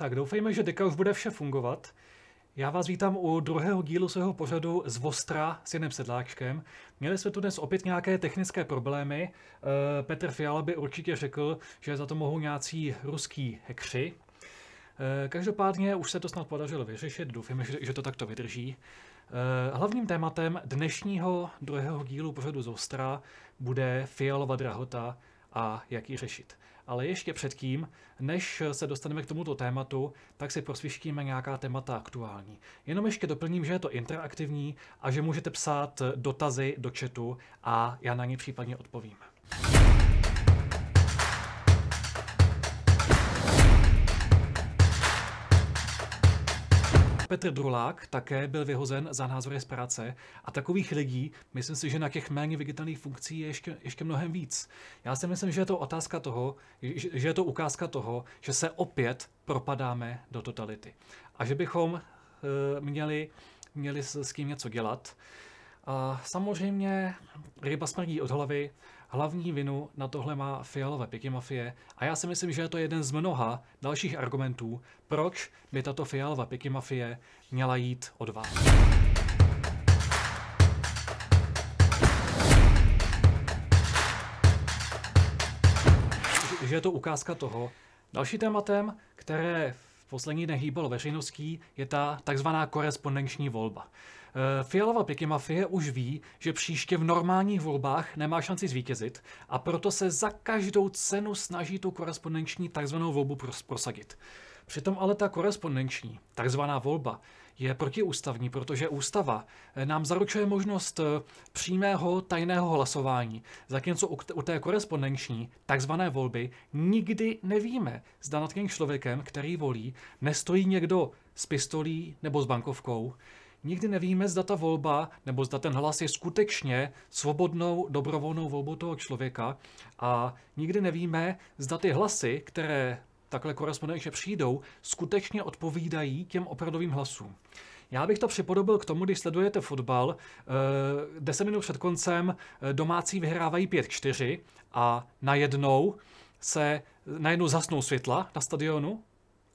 Tak doufejme, že deka už bude vše fungovat. Já vás vítám u druhého dílu svého pořadu z Vostra s Janem Sedláčkem. Měli jsme tu dnes opět nějaké technické problémy. Eh, Petr Fiala by určitě řekl, že za to mohou nějací ruský hekři. Eh, každopádně už se to snad podařilo vyřešit, doufáme, že to takto vydrží. Eh, hlavním tématem dnešního druhého dílu pořadu z Ostra bude fialová drahota a jak ji řešit. Ale ještě předtím, než se dostaneme k tomuto tématu, tak si prosvištíme nějaká témata aktuální. Jenom ještě doplním, že je to interaktivní a že můžete psát dotazy do chatu a já na ně případně odpovím. Petr Drulák také byl vyhozen za názory z práce a takových lidí, myslím si, že na těch méně viditelných funkcí je ještě, ještě mnohem víc. Já si myslím, že je to otázka toho, že je to ukázka toho, že se opět propadáme do totality. A že bychom uh, měli, měli s, s tím něco dělat. A samozřejmě ryba smrdí od hlavy, hlavní vinu na tohle má fialové pěky mafie a já si myslím, že je to jeden z mnoha dalších argumentů, proč by tato fialová pěky mafie měla jít od vás. Že je to ukázka toho. Další tématem, které v poslední dnech hýbalo veřejností, je ta takzvaná korespondenční volba. Eh, Fialová pěky mafie už ví, že příště v normálních volbách nemá šanci zvítězit a proto se za každou cenu snaží tu korespondenční takzvanou volbu prosadit. Přitom ale ta korespondenční, takzvaná volba, je protiústavní, protože ústava eh, nám zaručuje možnost eh, přímého tajného hlasování, zatímco u té korespondenční, takzvané volby, nikdy nevíme, zda nad tím člověkem, který volí, nestojí někdo s pistolí nebo s bankovkou, nikdy nevíme, zda ta volba nebo zda ten hlas je skutečně svobodnou, dobrovolnou volbou toho člověka a nikdy nevíme, zda ty hlasy, které takhle korespondenčně přijdou, skutečně odpovídají těm opravdovým hlasům. Já bych to připodobil k tomu, když sledujete fotbal, 10 eh, minut před koncem eh, domácí vyhrávají 5-4 a najednou se najednou zasnou světla na stadionu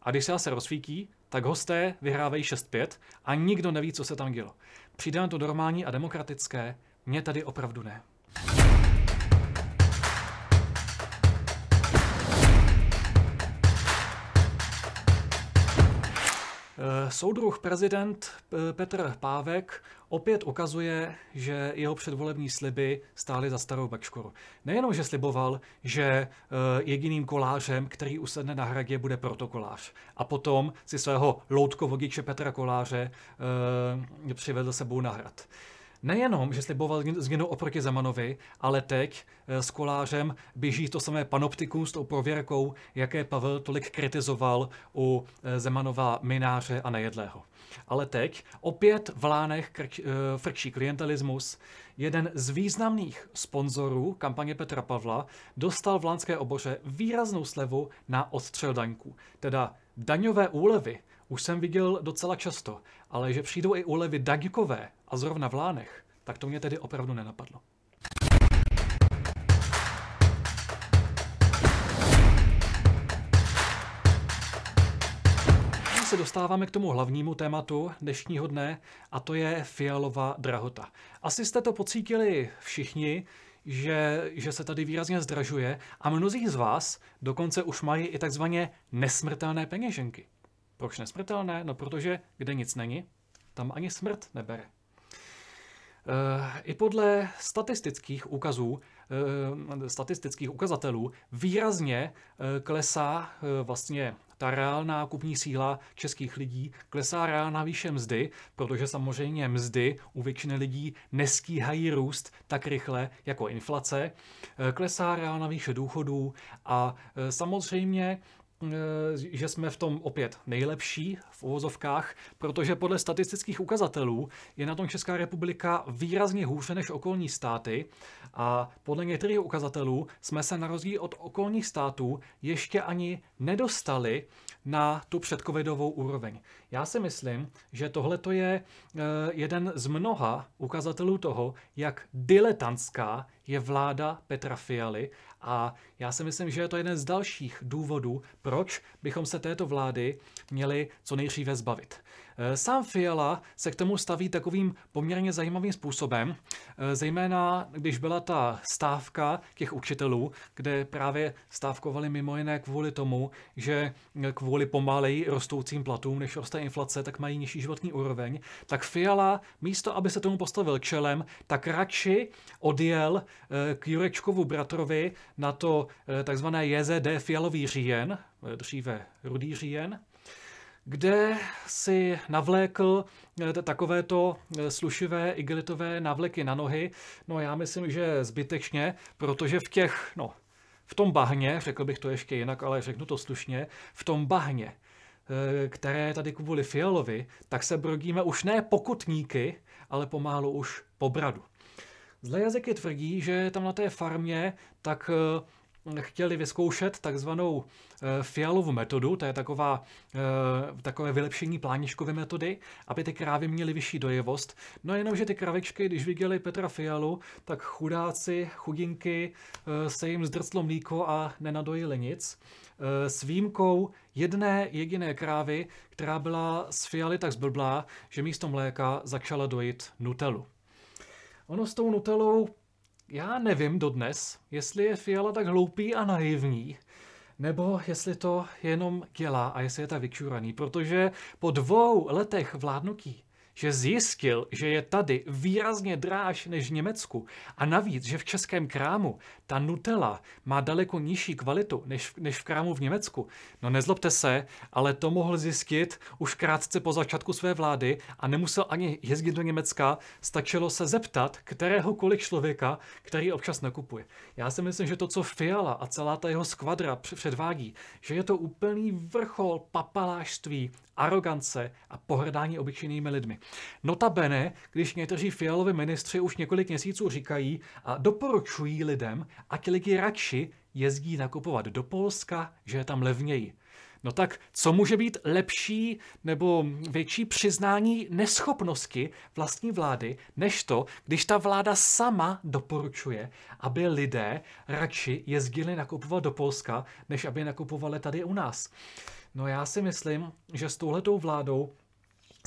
a když se se rozsvítí, tak hosté vyhrávají 6-5 a nikdo neví, co se tam dělo. Přijde to normální a demokratické, mně tady opravdu ne. Soudruh prezident eh, Petr Pávek opět ukazuje, že jeho předvolební sliby stály za starou bačkoru. Nejenom, že sliboval, že eh, jediným kolářem, který usedne na hradě, bude protokolář. A potom si svého loutkovodiče Petra Koláře přivedl sebou na hrad. Nejenom, že sliboval změnu oproti Zemanovi, ale teď eh, s kolářem běží to samé panoptikum s tou prověrkou, jaké Pavel tolik kritizoval u eh, Zemanova mináře a nejedlého. Ale teď opět v Lánech uh, frčí klientelismus. Jeden z významných sponzorů kampaně Petra Pavla dostal v Lánské oboře výraznou slevu na odstřel daňků, teda daňové úlevy už jsem viděl docela často, ale že přijdou i úlevy daňkové a zrovna v Lánech, tak to mě tedy opravdu nenapadlo. se dostáváme k tomu hlavnímu tématu dnešního dne a to je fialová drahota. Asi jste to pocítili všichni, že, že se tady výrazně zdražuje a mnozí z vás dokonce už mají i takzvaně nesmrtelné peněženky. Proč nesmrtelné? No protože kde nic není, tam ani smrt nebere. Eh, I podle statistických úkazů, eh, statistických ukazatelů výrazně eh, klesá vlastně ta reálná kupní síla českých lidí, klesá reálná výše mzdy, protože samozřejmě mzdy u většiny lidí nestíhají růst tak rychle jako inflace, klesá reálná výše důchodů a samozřejmě Eh, že jsme v tom opět nejlepší v uvozovkách, protože podle statistických ukazatelů je na tom Česká republika výrazně hůře než okolní státy a podle některých ukazatelů jsme se na rozdíl od okolních států ještě ani nedostali na tu předcovidovou úroveň. Já si myslím, že tohle je eh, jeden z mnoha ukazatelů toho, jak diletantská je vláda Petra Fialy a já si myslím, že je to jeden z dalších důvodů, proč bychom se této vlády měli co nejdříve zbavit. Eh, sám Fiala se k tomu staví takovým poměrně zajímavým způsobem, eh, zejména když byla ta stávka těch učitelů, kde právě stávkovali mimo jiné kvůli tomu, že kvůli pomaleji rostoucím platům, než roste inflace, tak mají nižší životní úroveň, tak Fiala místo, aby se tomu postavil čelem, tak radši odjel eh, k Jurečkovu bratrovi na to takzvané JZD Fialový říjen, dříve Rudý říjen, kde si navlékl eh, takovéto eh, slušivé igelitové návleky na nohy. No já myslím, že zbytečně, protože v těch, no, v tom bahně, řekl bych to ještě jinak, ale řeknu to slušně, v tom bahně, eh, které tady kvůli Fialovi, tak se brodíme už ne pokutníky, ale pomálu už po bradu. Zlé jazyky tvrdí, že tam na té farmě tak chtěli vyzkoušet takzvanou eh, fialovou metodu, to je taková, eh, takové vylepšení pláničkové metody, aby ty krávy měly vyšší dojevost. No jenom, že ty kravičky, když viděli Petra Fialu, tak chudáci, chudinky eh, se jim zdrclo mlíko a nenadojili nic. S výjimkou jedné jediné krávy, která byla z Fialy tak zblblá, že místo mléka začala dojit Nutelu. Ono s tou Nutelou já nevím dodnes, jestli je Fiala tak hloupý a naivní, nebo jestli to jenom dělá a jestli je tak vyčuraný, protože po dvou letech vládnutí že zjistil, že je tady výrazně dráž než v Německu a navíc, že v českém krámu ta Nutella má daleko nižší kvalitu než, než v krámu v Německu. No nezlobte se, ale to mohl zjistit už krátce po začátku své vlády a nemusel ani jezdit do Německa, stačilo se zeptat kteréhokoliv člověka, který občas nakupuje. Já si myslím, že to, co Fiala a celá ta jeho skvadra předvádí, že je to úplný vrchol papalášství arogance a pohrdání obyčejnými lidmi. Notabene, když někteří fialovi ministři už několik měsíců říkají a doporučují lidem, ať lidi radši jezdí nakupovat do Polska, že je tam levněji. No tak co může být lepší nebo větší přiznání neschopnosti vlastní vlády, než to, když ta vláda sama doporučuje, aby lidé radši jezdili nakupovat do Polska, než aby nakupovali tady u nás. No já si myslím, že s touhletou vládou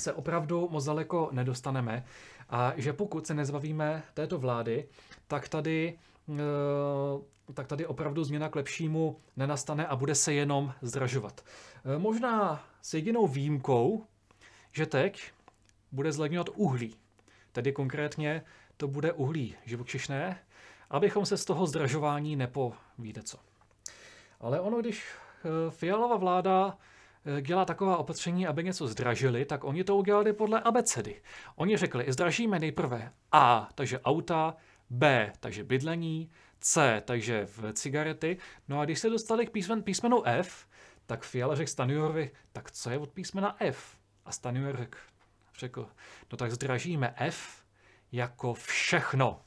se opravdu moc daleko nedostaneme a že pokud se nezbavíme této vlády, tak tady, eh, tak tady opravdu změna k lepšímu nenastane a bude se jenom zdražovat. Eh, možná s jedinou výjimkou, že teď bude zlevňovat uhlí. Tedy konkrétně to bude uhlí živočišné, abychom se z toho zdražování nepovíde co. Ale ono, když Fialová vláda eh, dělá taková opatření, aby něco zdražili, tak oni to udělali podle abecedy. Oni řekli, zdražíme nejprve A, takže auta, B, takže bydlení, C, takže v cigarety. No a když se dostali k písmen, písmenu F, tak Fiala řekl Stanjurovi, tak co je od písmena F? A Stanjur řekl, řekl, no tak zdražíme F jako všechno.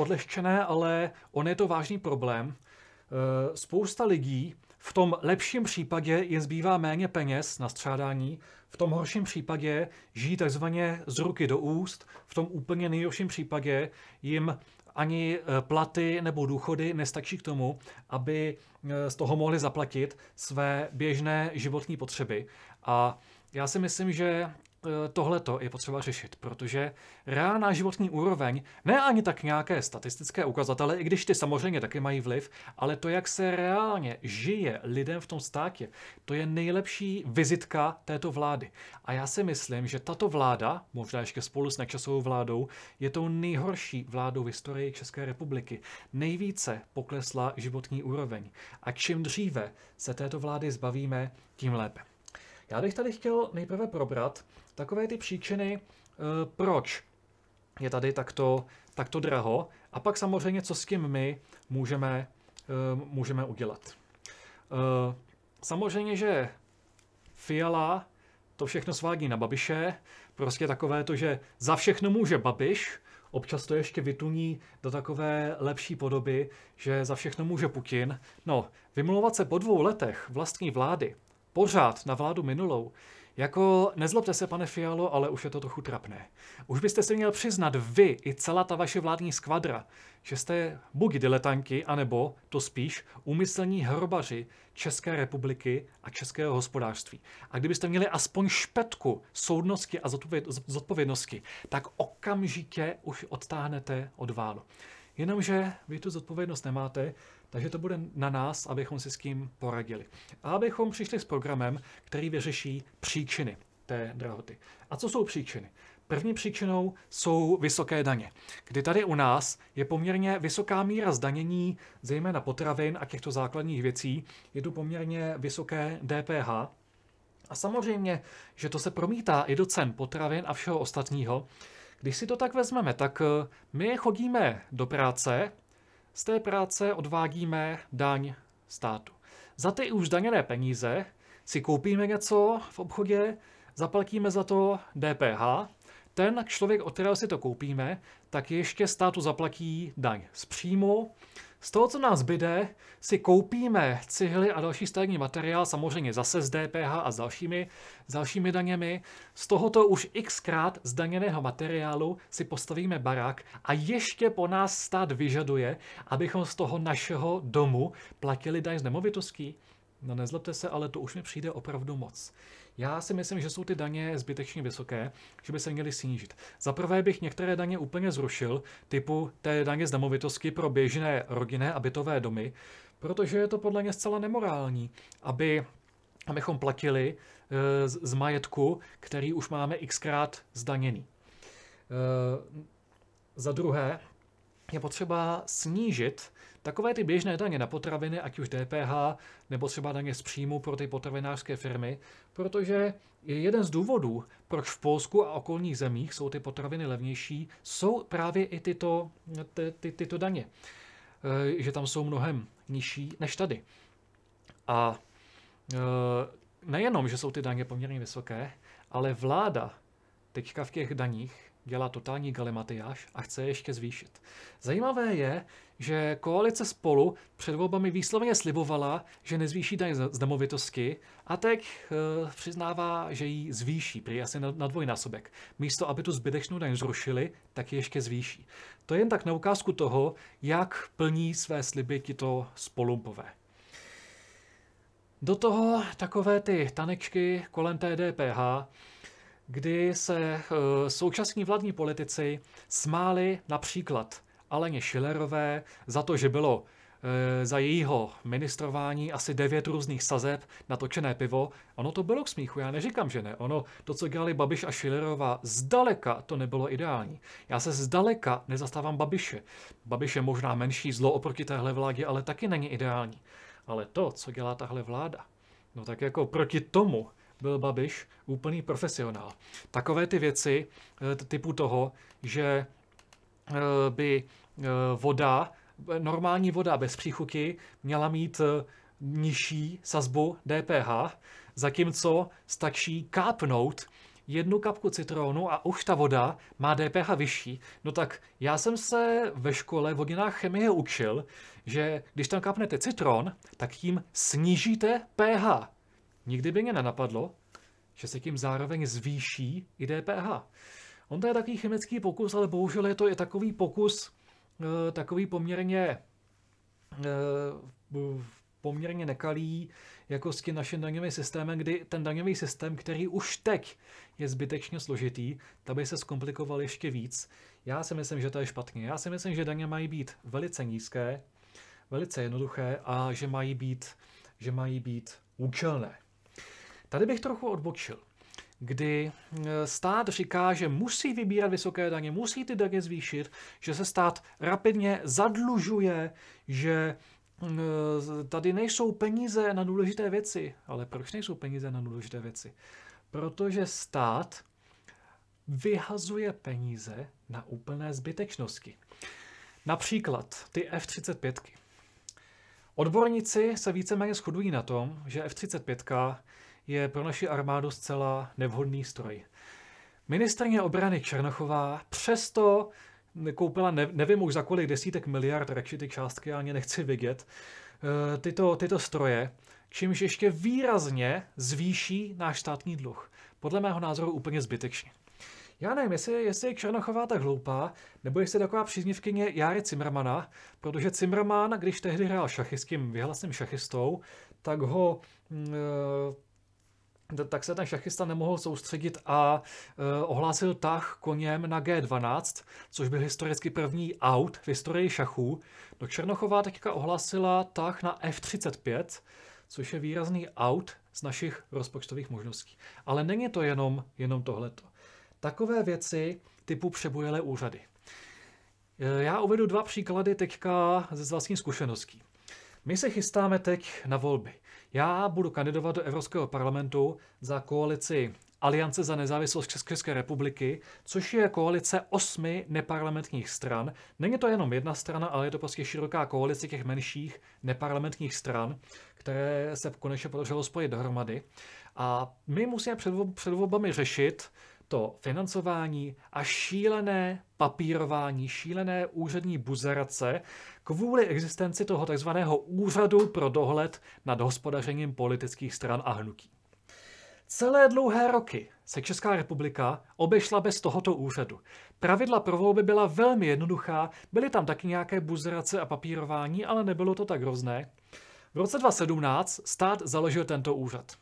Odlehčené, ale on je to vážný problém. Eh, spousta lidí v tom lepším případě je zbývá méně peněz na střádání, v tom horším případě žijí takzvaně z ruky do úst, v tom úplně nejhorším případě jim ani eh, platy nebo důchody nestačí k tomu, aby eh, z toho mohli zaplatit své běžné životní potřeby. A já si myslím, že tohleto je potřeba řešit, protože reálná životní úroveň, ne ani tak nějaké statistické ukazatele, i když ty samozřejmě taky mají vliv, ale to, jak se reálně žije lidem v tom státě, to je nejlepší vizitka této vlády. A já si myslím, že tato vláda, možná ještě spolu s nečasovou vládou, je tou nejhorší vládou v historii České republiky. Nejvíce poklesla životní úroveň. A čím dříve se této vlády zbavíme, tím lépe. Já bych tady chtěl nejprve probrat takové ty příčiny, eh, proč je tady takto, takto draho a pak samozřejmě, co s tím my můžeme, eh, můžeme udělat. Eh, samozřejmě, že Fiala to všechno svádí na Babiše, prostě takové to, že za všechno může Babiš, občas to ještě vytuní do takové lepší podoby, že za všechno může Putin. No, vymlouvat se po dvou letech vlastní vlády pořád na vládu minulou, jako nezlobte se, pane Fialo, ale už je to trochu trapné. Už byste si měl přiznat vy i celá ta vaše vládní skvadra, že jste buď diletanti, anebo to spíš úmyslní hrobaři České republiky a českého hospodářství. A kdybyste měli aspoň špetku soudnosti a zodpovědnosti, tak okamžitě už odtáhnete od válu. Jenomže vy tu zodpovědnost nemáte, takže to bude na nás, abychom si s kým poradili. A abychom přišli s programem, který vyřeší příčiny té drahoty. A co jsou příčiny? První příčinou jsou vysoké daně, kdy tady u nás je poměrně vysoká míra zdanění, zejména potravin a těchto základních věcí. Je tu poměrně vysoké DPH. A samozřejmě, že to se promítá i do cen potravin a všeho ostatního. Když si to tak vezmeme, tak eh, my chodíme do práce, z té práce odvádíme daň státu. Za ty už daněné peníze si koupíme něco v obchodě, zaplatíme za to DPH, ten člověk, od kterého si to koupíme, tak ještě státu zaplatí daň z příjmu. Z toho, co nás zbyde, si koupíme cihly a další stavební materiál, samozřejmě zase z DPH a s dalšími, s dalšími daněmi. Z tohoto už xkrát zdaněného materiálu si postavíme barák a ještě po nás stát vyžaduje, abychom z toho našeho domu platili daň z nemovitostí. No nezlobte se, ale to už mi přijde opravdu moc. Já si myslím, že jsou ty daně zbytečně vysoké, že by se měly snížit. Za prvé bych některé daně úplně zrušil, typu té daně z domovitosti pro běžné rodinné a bytové domy, protože je to podle mě zcela nemorální, aby, abychom platili e, z, majetku, který už máme xkrát zdaněný. E, za druhé, je potřeba snížit takové ty běžné daně na potraviny, ať už DPH nebo třeba daně z příjmu pro ty potravinářské firmy, protože je jeden z důvodů, proč v Polsku a okolních zemích jsou ty potraviny levnější, jsou právě i tyto, ty, ty, tyto daně. E, že tam jsou mnohem nižší než tady. A e, nejenom, že jsou ty daně poměrně vysoké, ale vláda teďka v těch daních dělá totální galimatiáš a chce ještě zvýšit. Zajímavé je, že koalice spolu před volbami výslovně slibovala, že nezvýší daň z nemovitosti a teď uh, přiznává, že ji zvýší, prý asi na, na dvojnásobek. Místo, aby tu zbytečnou daň zrušili, tak ji ještě zvýší. To je jen tak na ukázku toho, jak plní své sliby tito spolumpové. Do toho takové ty tanečky kolem té DPH, kdy se uh, současní vládní politici smáli například Aleně Schillerové za to, že bylo e, za jejího ministrování asi devět různých sazeb na točené pivo. Ono to bylo k smíchu, já neříkám, že ne. Ono, to, co dělali Babiš a Schillerová, zdaleka to nebylo ideální. Já se zdaleka nezastávám Babiše. Babiš je možná menší zlo oproti téhle vládě, ale taky není ideální. Ale to, co dělá tahle vláda, no tak jako proti tomu byl Babiš úplný profesionál. Takové ty věci e, typu toho, že e, by Eh, voda, normální voda bez příchuti měla mít eh, nižší sazbu DPH, zatímco stačí kápnout jednu kapku citronu a už ta voda má DPH vyšší. No tak já jsem se ve škole v hodinách chemie učil, že když tam kapnete citron, tak tím snížíte pH. Nikdy by mě nenapadlo, že se tím zároveň zvýší i DPH. On to je takový chemický pokus, ale bohužel je to i takový pokus Eh, takový poměrně eh, poměrně nekalý jako s tím naším daňovým systémem, kdy ten daňový systém, který už teď je zbytečně složitý, tak by se zkomplikoval ještě víc. Já si myslím, že to je špatně. Já si myslím, že daně mají být velice nízké, velice jednoduché a že mají být, že mají být účelné. Tady bych trochu odbočil kdy eh, stát říká, že musí vybírat vysoké daně, musí ty daně zvýšit, že se stát rapidně zadlužuje, že eh, tady nejsou peníze na důležité věci. Ale proč nejsou peníze na důležité věci? Protože stát vyhazuje peníze na úplné zbytečnosti. Například ty F-35. Odborníci se víceméně shodují na tom, že F-35 je pro naši armádu zcela nevhodný stroj. Ministrně obrany Černochová přesto koupila, ne, nevím už za kolik desítek miliard, radši ty částky ani nechci vidět, eh, tyto, tyto stroje, čímž ještě výrazně zvýší náš státní dluh. Podle mého názoru úplně zbytečně. Já nevím, jestli, jestli je Černochová tak hloupá, nebo jestli je taková příznivkyně Járy Cimrmana, protože Cimrman, když tehdy hrál šachy s tím vyhlasným šachistou, tak ho e, tak se ten šachista nemohl soustředit a e, ohlásil tah koněm na G12, což byl historicky první out v historii šachů. No Černochová teďka ohlásila tah na F35, což je výrazný out z našich rozpočtových možností. Ale není to jenom, jenom tohleto. Takové věci typu přebujele úřady. E, já uvedu dva příklady teďka ze vlastní zkušeností. My se chystáme teď na volby. Já budu kandidovat do Evropského parlamentu za koalici Aliance za nezávislost České republiky, což je koalice osmi neparlamentních stran. Není to jenom jedna strana, ale je to prostě široká koalice těch menších neparlamentních stran, které se konečně podařilo spojit dohromady. A my musíme před, před volbami řešit, to financování a šílené papírování, šílené úřední buzerace kvůli existenci toho takzvaného úřadu pro dohled nad hospodařením politických stran a hnutí. Celé dlouhé roky se Česká republika obešla bez tohoto úřadu. Pravidla pro volby byla velmi jednoduchá, byly tam taky nějaké buzerace a papírování, ale nebylo to tak hrozné. V roce 2017 stát založil tento úřad.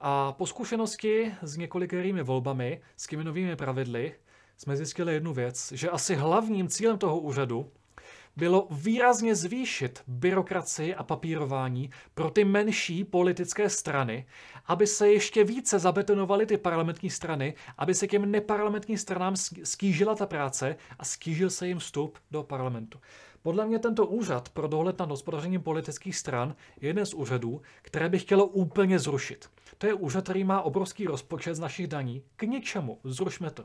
A po zkušenosti s několikerými volbami, s těmi novými pravidly, jsme zjistili jednu věc, že asi hlavním cílem toho úřadu bylo výrazně zvýšit byrokracii a papírování pro ty menší politické strany, aby se ještě více zabetonovaly ty parlamentní strany, aby se těm neparlamentním stranám skýžila ta práce a skýžil se jim vstup do parlamentu. Podle mě tento úřad pro dohled nad hospodařením politických stran je jeden z úřadů, které bych chtělo úplně zrušit. To je úřad, který má obrovský rozpočet z našich daní. K ničemu. Zrušme to.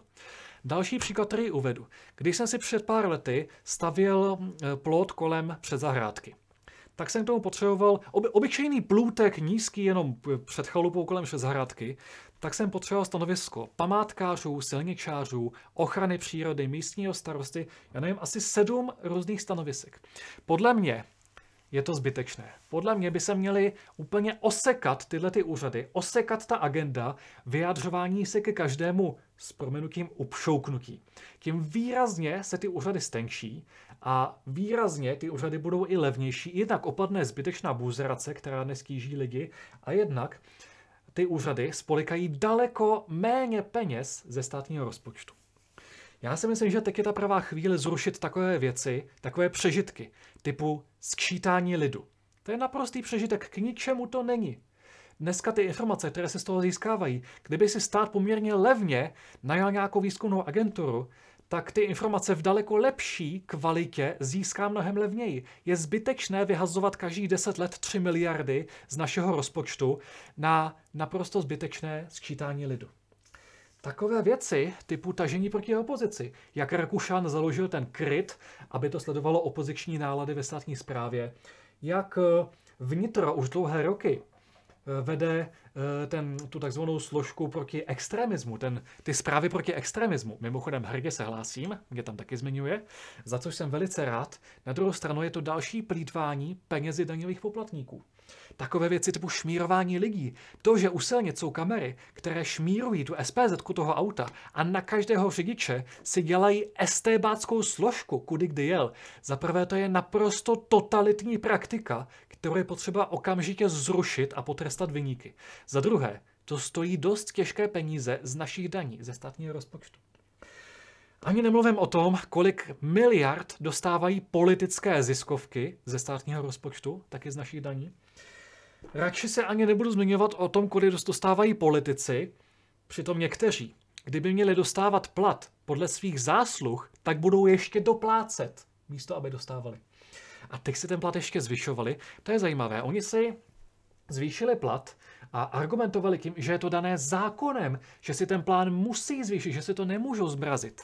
Další příklad, který uvedu. Když jsem si před pár lety stavěl eh, plot kolem předzahrádky, tak jsem k tomu potřeboval oby, obyčejný plůtek, nízký jenom před chalupou kolem zahrádky, tak jsem potřeboval stanovisko památkářů, silničářů, ochrany přírody, místního starosty, já nevím, asi sedm různých stanovisek. Podle mě je to zbytečné. Podle mě by se měly úplně osekat tyhle ty úřady, osekat ta agenda, vyjadřování se ke každému s proměnutím upšouknutí. Tím výrazně se ty úřady stenčí a výrazně ty úřady budou i levnější. Jednak opadne zbytečná buzerace, která neskýží lidi, a jednak ty úřady spolikají daleko méně peněz ze státního rozpočtu. Já si myslím, že teď je ta pravá chvíle zrušit takové věci, takové přežitky, typu skčítání lidu. To je naprostý přežitek, k ničemu to není. Dneska ty informace, které se z toho získávají, kdyby si stát poměrně levně najal nějakou výzkumnou agenturu, tak ty informace v daleko lepší kvalitě získá mnohem levněji. Je zbytečné vyhazovat každých 10 let 3 miliardy z našeho rozpočtu na naprosto zbytečné sčítání lidu. Takové věci typu tažení proti opozici, jak Rakušan založil ten kryt, aby to sledovalo opoziční nálady ve státní správě, jak vnitro už dlouhé roky vede eh, ten, tu takzvanou složku proti extremismu, ten, ty zprávy proti extremismu. Mimochodem hrdě se hlásím, mě tam taky zmiňuje, za což jsem velice rád. Na druhou stranu je to další plítvání penězi daňových poplatníků. Takové věci typu šmírování lidí, to, že u silnic jsou kamery, které šmírují tu SPZ toho auta a na každého řidiče si dělají estébáckou složku, kudy kdy jel. Za prvé to je naprosto totalitní praktika, kterou je potřeba okamžitě zrušit a potrestat vyníky. Za druhé, to stojí dost těžké peníze z našich daní, ze státního rozpočtu. Ani nemluvím o tom, kolik miliard dostávají politické ziskovky ze státního rozpočtu, taky z našich daní. Radši se ani nebudu zmiňovat o tom, kolik dostávají politici, přitom někteří, kdyby měli dostávat plat podle svých zásluh, tak budou ještě doplácet, místo aby dostávali. A teď si ten plat ještě zvyšovali. To je zajímavé. Oni si zvýšili plat a argumentovali tím, že je to dané zákonem, že si ten plán musí zvýšit, že si to nemůžou zmrazit.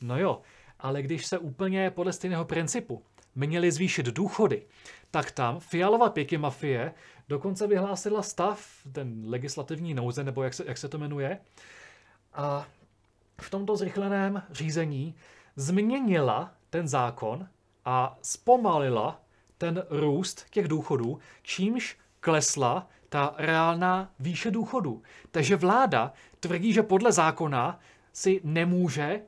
No jo, ale když se úplně podle stejného principu měli zvýšit důchody, tak tam Fialova pěky mafie dokonce vyhlásila stav, ten legislativní nouze, nebo jak se, jak se to jmenuje, a v tomto zrychleném řízení změnila ten zákon a zpomalila ten růst těch důchodů, čímž klesla ta reálná výše důchodu. Takže vláda tvrdí, že podle zákona si nemůže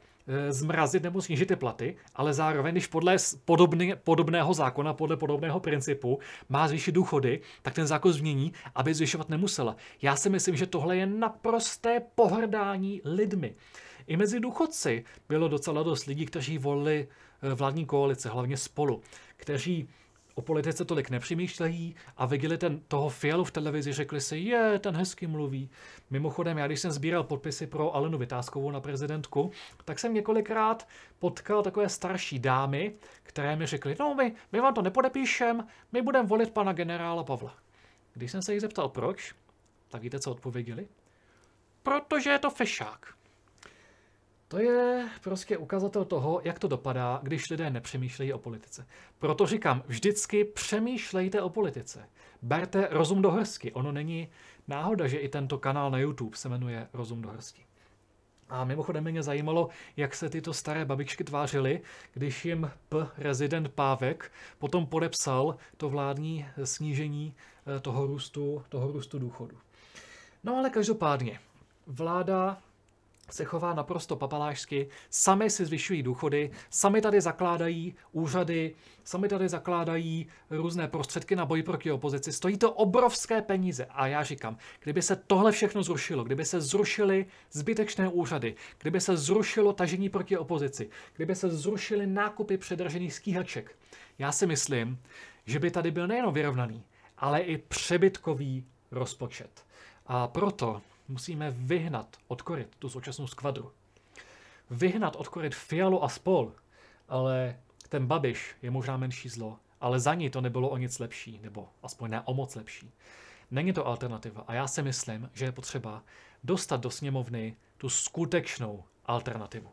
zmrazit nebo snížit ty platy, ale zároveň, když podle podobný, podobného zákona, podle podobného principu má zvýšit důchody, tak ten zákon změní, aby zvyšovat nemusela. Já si myslím, že tohle je naprosté pohrdání lidmi. I mezi důchodci bylo docela dost lidí, kteří volili eh, vládní koalice, hlavně spolu, kteří o politice tolik nepřemýšlejí a viděli ten, toho Fialu v televizi, řekli si, je, ten hezky mluví. Mimochodem, já když jsem sbíral podpisy pro Alenu Vytázkovou na prezidentku, tak jsem několikrát potkal takové starší dámy, které mi řekly, no my, my vám to nepodepíšem, my budeme volit pana generála Pavla. Když jsem se jich zeptal proč, tak víte, co odpověděli? Protože je to fešák. To je prostě ukazatel toho, jak to dopadá, když lidé nepřemýšlejí o politice. Proto říkám, vždycky přemýšlejte o politice. Berte rozum do hrsky. Ono není náhoda, že i tento kanál na YouTube se jmenuje Rozum do hrsky. A mimochodem mě zajímalo, jak se tyto staré babičky tvářily, když jim P. rezident Pávek potom podepsal to vládní snížení eh, toho růstu, toho růstu důchodu. No ale každopádně, vláda se chová naprosto papalášsky, sami si zvyšují důchody, sami tady zakládají úřady, sami tady zakládají různé prostředky na boj proti opozici. Stojí to obrovské peníze. A já říkám, kdyby se tohle všechno zrušilo, kdyby se zrušily zbytečné úřady, kdyby se zrušilo tažení proti opozici, kdyby se zrušily nákupy předražených stíhaček, já si myslím, že by tady byl nejen vyrovnaný, ale i přebytkový rozpočet. A proto musíme vyhnat od koryt tu současnou skvadru. Vyhnat od koryt Fialu a spol, ale ten Babiš je možná menší zlo, ale za ní to nebylo o nic lepší, nebo aspoň ne o moc lepší. Není to alternativa a já si myslím, že je potřeba dostat do sněmovny tu skutečnou alternativu.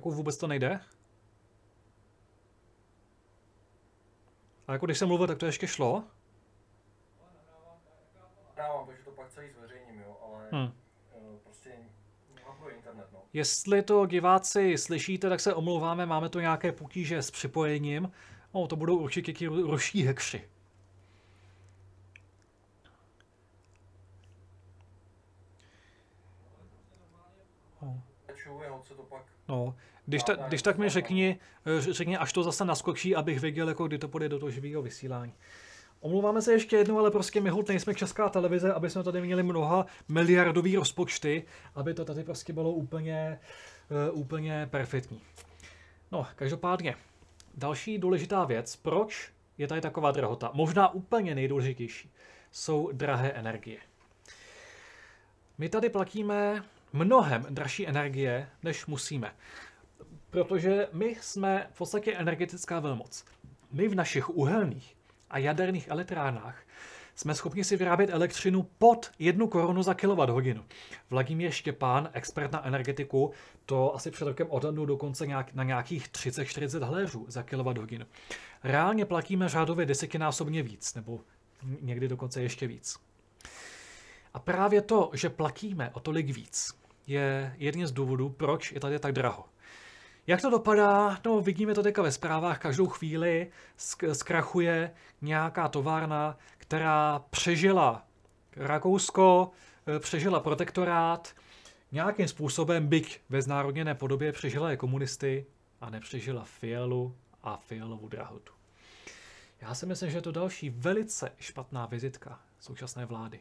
Jako vůbec to nejde? A jako když jsem mluvil, tak to ještě šlo? Nahrávám, takže to pak celý zveřejním, jo, ale hmm. prostě napojím internet, no. Jestli to diváci slyšíte, tak se omlouváme, máme tu nějaké potíže s připojením. No, to budou určitě ti ruští hekři. No, když, ta, když tak mi řekni, eh, řekni, až to zase naskočí, abych věděl, jako kdy to půjde do toho živého vysílání. Omlouváme se ještě jednou, ale prostě my nejsme česká televize, aby jsme tady měli mnoha miliardový rozpočty, aby to tady prostě bylo úplně, uh, úplně perfektní. No, každopádně, další důležitá věc, proč je tady taková drahota, možná úplně nejdůležitější, jsou drahé energie. My tady platíme mnohem dražší energie, než musíme. Protože my jsme v podstatě energetická velmoc. My v našich uhelných a jaderných elektrárnách jsme schopni si vyrábět elektřinu pod jednu korunu za kWh. Vladimír Štěpán, expert na energetiku, to asi před rokem odhadnul dokonce nějak, na nějakých 30-40 hléřů za kWh. Reálně platíme řádově desetinásobně víc, nebo někdy dokonce ještě víc. A právě to, že platíme o tolik víc, je jeden z důvodů, proč je tady tak draho. Jak to dopadá? No, vidíme to teďka ve zprávách, každou chvíli zkrachuje nějaká továrna, která přežila Rakousko, eh, přežila protektorát, nějakým způsobem, byť ve znárodněné podobě, přežila je komunisty a nepřežila Fialu a Fialovu drahotu. Já si myslím, že je to další velice špatná vizitka současné vlády.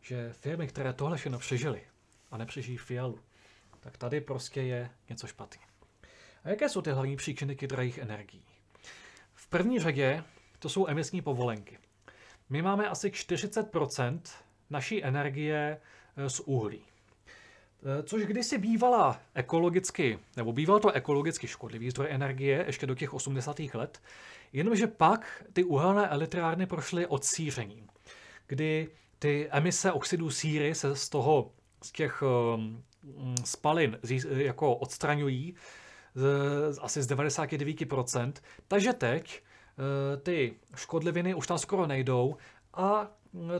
Že firmy, které tohle všechno přežily, a nepřežijí fialu. Tak tady prostě je něco špatně. A jaké jsou ty hlavní příčiny drahých energií? V první řadě to jsou emisní povolenky. My máme asi 40% naší energie eh, z uhlí. Eh, což kdysi bývala ekologicky, nebo býval to ekologicky škodlivý zdroj energie ještě do těch 80. let, jenomže pak ty uhelné elektrárny prošly odsířením, kdy ty emise oxidu síry se z toho z těch spalin jako odstraňují z, asi z 99%, takže teď uh, ty škodliviny už tam skoro nejdou a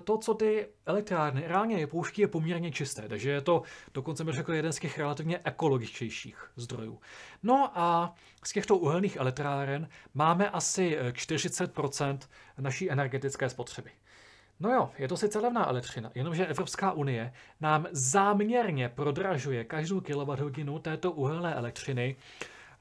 to, co ty elektrárny reálně vypouští, je poměrně čisté, takže je to dokonce bych řekl jeden z těch relativně ekologičtějších zdrojů. No a z těchto uhelných elektráren máme asi 40% naší energetické spotřeby. No jo, je to sice levná elektřina, jenomže Evropská unie nám záměrně prodražuje každou kWh této uhelné elektřiny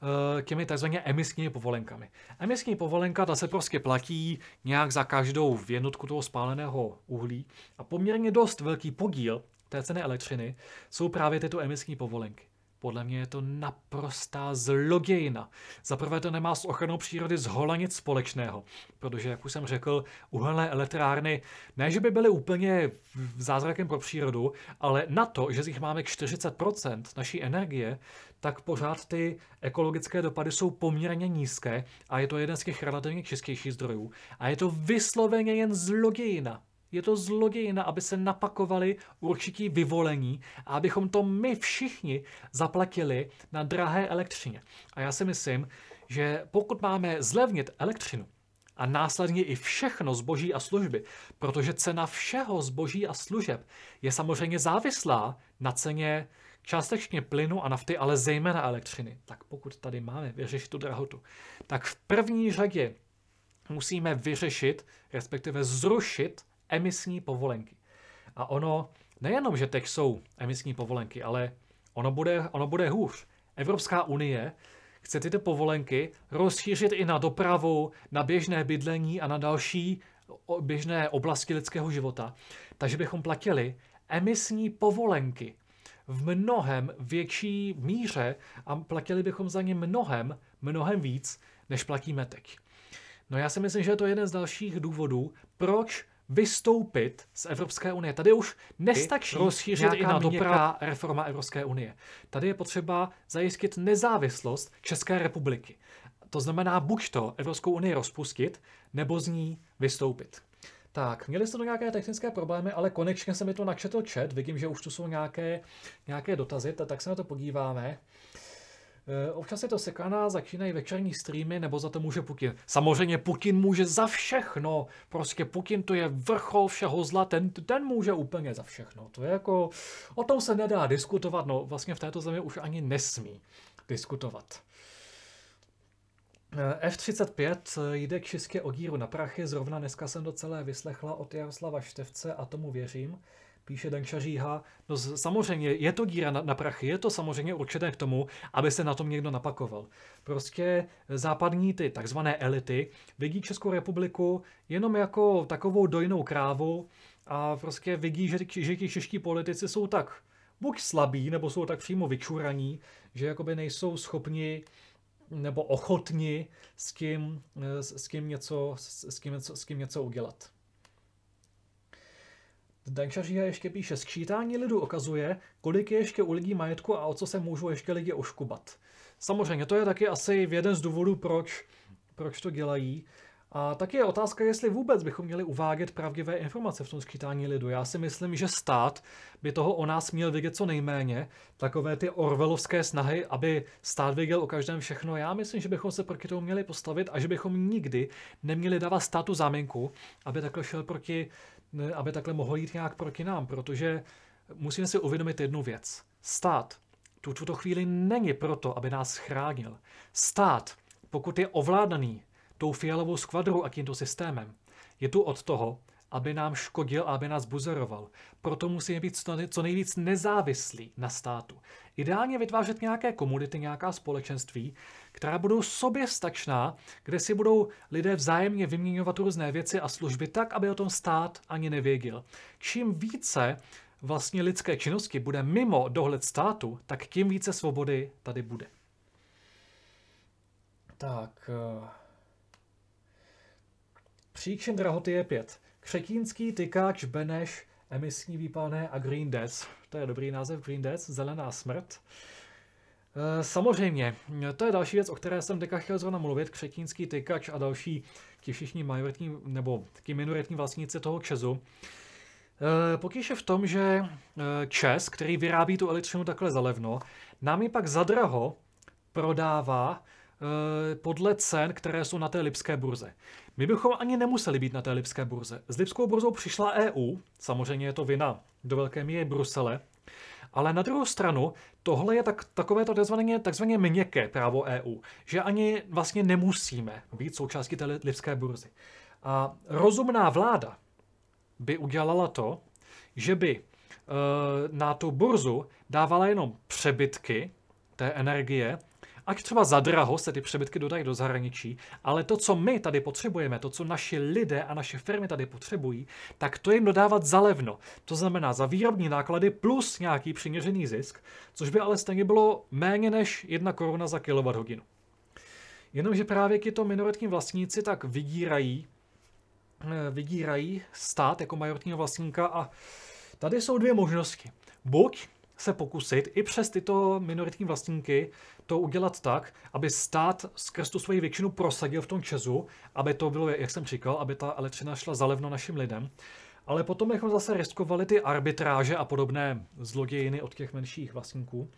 Eh, těmi takzvaně emisními povolenkami. Emisní povolenka ta se prostě platí nějak za každou jednotku toho spáleného uhlí a poměrně dost velký podíl té ceny elektřiny jsou právě tyto emisní povolenky. Podle mě je to naprostá zlodějina. Za prvé to nemá s ochranou přírody zhola nic společného, protože, jak už jsem řekl, uhelné elektrárny ne, že by byly úplně zázrakem pro přírodu, ale na to, že z nich máme 40% naší energie, tak pořád ty ekologické dopady jsou poměrně nízké a je to jeden z těch relativně čistějších zdrojů. A je to vysloveně jen zlodějina. Je to zlodějina, aby se napakovali určití vyvolení a abychom to my všichni zaplatili na drahé elektřině. A já si myslím, že pokud máme zlevnit elektřinu, a následně i všechno zboží a služby, protože cena všeho zboží a služeb je samozřejmě závislá na ceně částečně plynu a nafty, ale zejména elektřiny. Tak pokud tady máme vyřešit tu drahotu, tak v první řadě musíme vyřešit, respektive zrušit emisní povolenky. A ono, nejenom, že teď jsou emisní povolenky, ale ono bude, ono bude hůř. Evropská unie chce tyto povolenky rozšířit i na dopravu, na běžné bydlení a na další běžné oblasti lidského života. Takže bychom platili emisní povolenky v mnohem větší míře a platili bychom za ně mnohem, mnohem víc, než platíme teď. No já si myslím, že je to jeden z dalších důvodů, proč vystoupit z Evropské unie. Tady už nestačí rozšířit i na doprava reforma Evropské unie. Tady je potřeba zajistit nezávislost České republiky. To znamená buď to Evropskou unii rozpustit, nebo z ní vystoupit. Tak, měli jste to nějaké technické problémy, ale konečně se mi to načetl chat, vidím, že už tu jsou nějaké, nějaké dotazy, tak se na to podíváme. E, občas je to sekaná, začínají večerní streamy, nebo za to může Putin. Samozřejmě Putin může za všechno. Prostě Putin to je vrchol všeho zla, ten, ten může úplně za všechno. To je jako, o tom se nedá diskutovat, no vlastně v této zemi už ani nesmí diskutovat. Eh, F-35 eh, jde k čistě o díru na prachy, zrovna dneska jsem to celé vyslechla od Jaroslava Števce a tomu věřím. Píše Danša Říha, no samozřejmě je to díra na, na prachy, je to samozřejmě určité k tomu, aby se na tom někdo napakoval. Prostě západní ty takzvané elity vidí Českou republiku jenom jako takovou dojnou krávu a prostě vidí, že, že ti čeští politici jsou tak buď slabí, nebo jsou tak přímo vyčuraní, že jakoby nejsou schopni nebo ochotni s tím, s, tím něco, s, tím něco, s tím něco udělat. Dankšaříha ještě píše, sčítání lidu ukazuje, kolik je ještě u lidí majetku a o co se můžou ještě lidi oškubat. Samozřejmě, to je taky asi jeden z důvodů, proč, proč to dělají. A taky je otázka, jestli vůbec bychom měli uvádět pravdivé informace v tom skýtání lidu. Já si myslím, že stát by toho o nás měl vědět co nejméně. Takové ty orvelovské snahy, aby stát věděl o každém všechno. Já myslím, že bychom se proti tomu měli postavit a že bychom nikdy neměli dávat státu záminku, aby takhle šel proti, aby takhle mohl jít nějak proti nám, protože musíme si uvědomit jednu věc. Stát tu tuto chvíli není proto, aby nás chránil. Stát, pokud je ovládaný tou fialovou skvadrou a tímto systémem. Je tu od toho, aby nám škodil a aby nás buzoroval. Proto musíme být co nejvíc nezávislí na státu. Ideálně vytvářet nějaké komunity, nějaká společenství, která budou sobě stačná, kde si budou lidé vzájemně vyměňovat různé věci a služby tak, aby o tom stát ani nevěděl. Čím více vlastně lidské činnosti bude mimo dohled státu, tak tím více svobody tady bude. Tak, uh... Příčin drahoty je pět. Křetínský, tykáč, Beneš, emisní výpalné a Green Death. To je dobrý název Green Death, zelená smrt. E, samozřejmě, to je další věc, o které jsem teďka chtěl zrovna mluvit. Křetínský, tykač a další ti všichni majoritní nebo ti minoritní vlastníci toho Česu. E, potíž je v tom, že e, Čes, který vyrábí tu elektřinu takhle zalevno, nám ji pak zadraho prodává podle cen, které jsou na té lipské burze. My bychom ani nemuseli být na té lipské burze. S lipskou burzou přišla EU, samozřejmě je to vina do velké míry Brusele, ale na druhou stranu, tohle je tak, takové to takzvané, takzvané měkké právo EU, že ani vlastně nemusíme být součástí té lipské burzy. A rozumná vláda by udělala to, že by e, na tu burzu dávala jenom přebytky té energie, ať třeba za draho se ty přebytky dodají do zahraničí, ale to, co my tady potřebujeme, to, co naši lidé a naše firmy tady potřebují, tak to jim dodávat za levno. To znamená za výrobní náklady plus nějaký přiměřený zisk, což by ale stejně bylo méně než jedna koruna za kWh. Jenomže právě to minoritní vlastníci tak vydírají, eh, vydírají stát jako majoritního vlastníka a tady jsou dvě možnosti. Buď se pokusit i přes tyto minoritní vlastníky to udělat tak, aby stát skrz tu svoji většinu prosadil v tom Česu, aby to bylo, jak jsem říkal, aby ta elektřina šla zalevno našim lidem. Ale potom bychom zase riskovali ty arbitráže a podobné zlodějiny od těch menších vlastníků.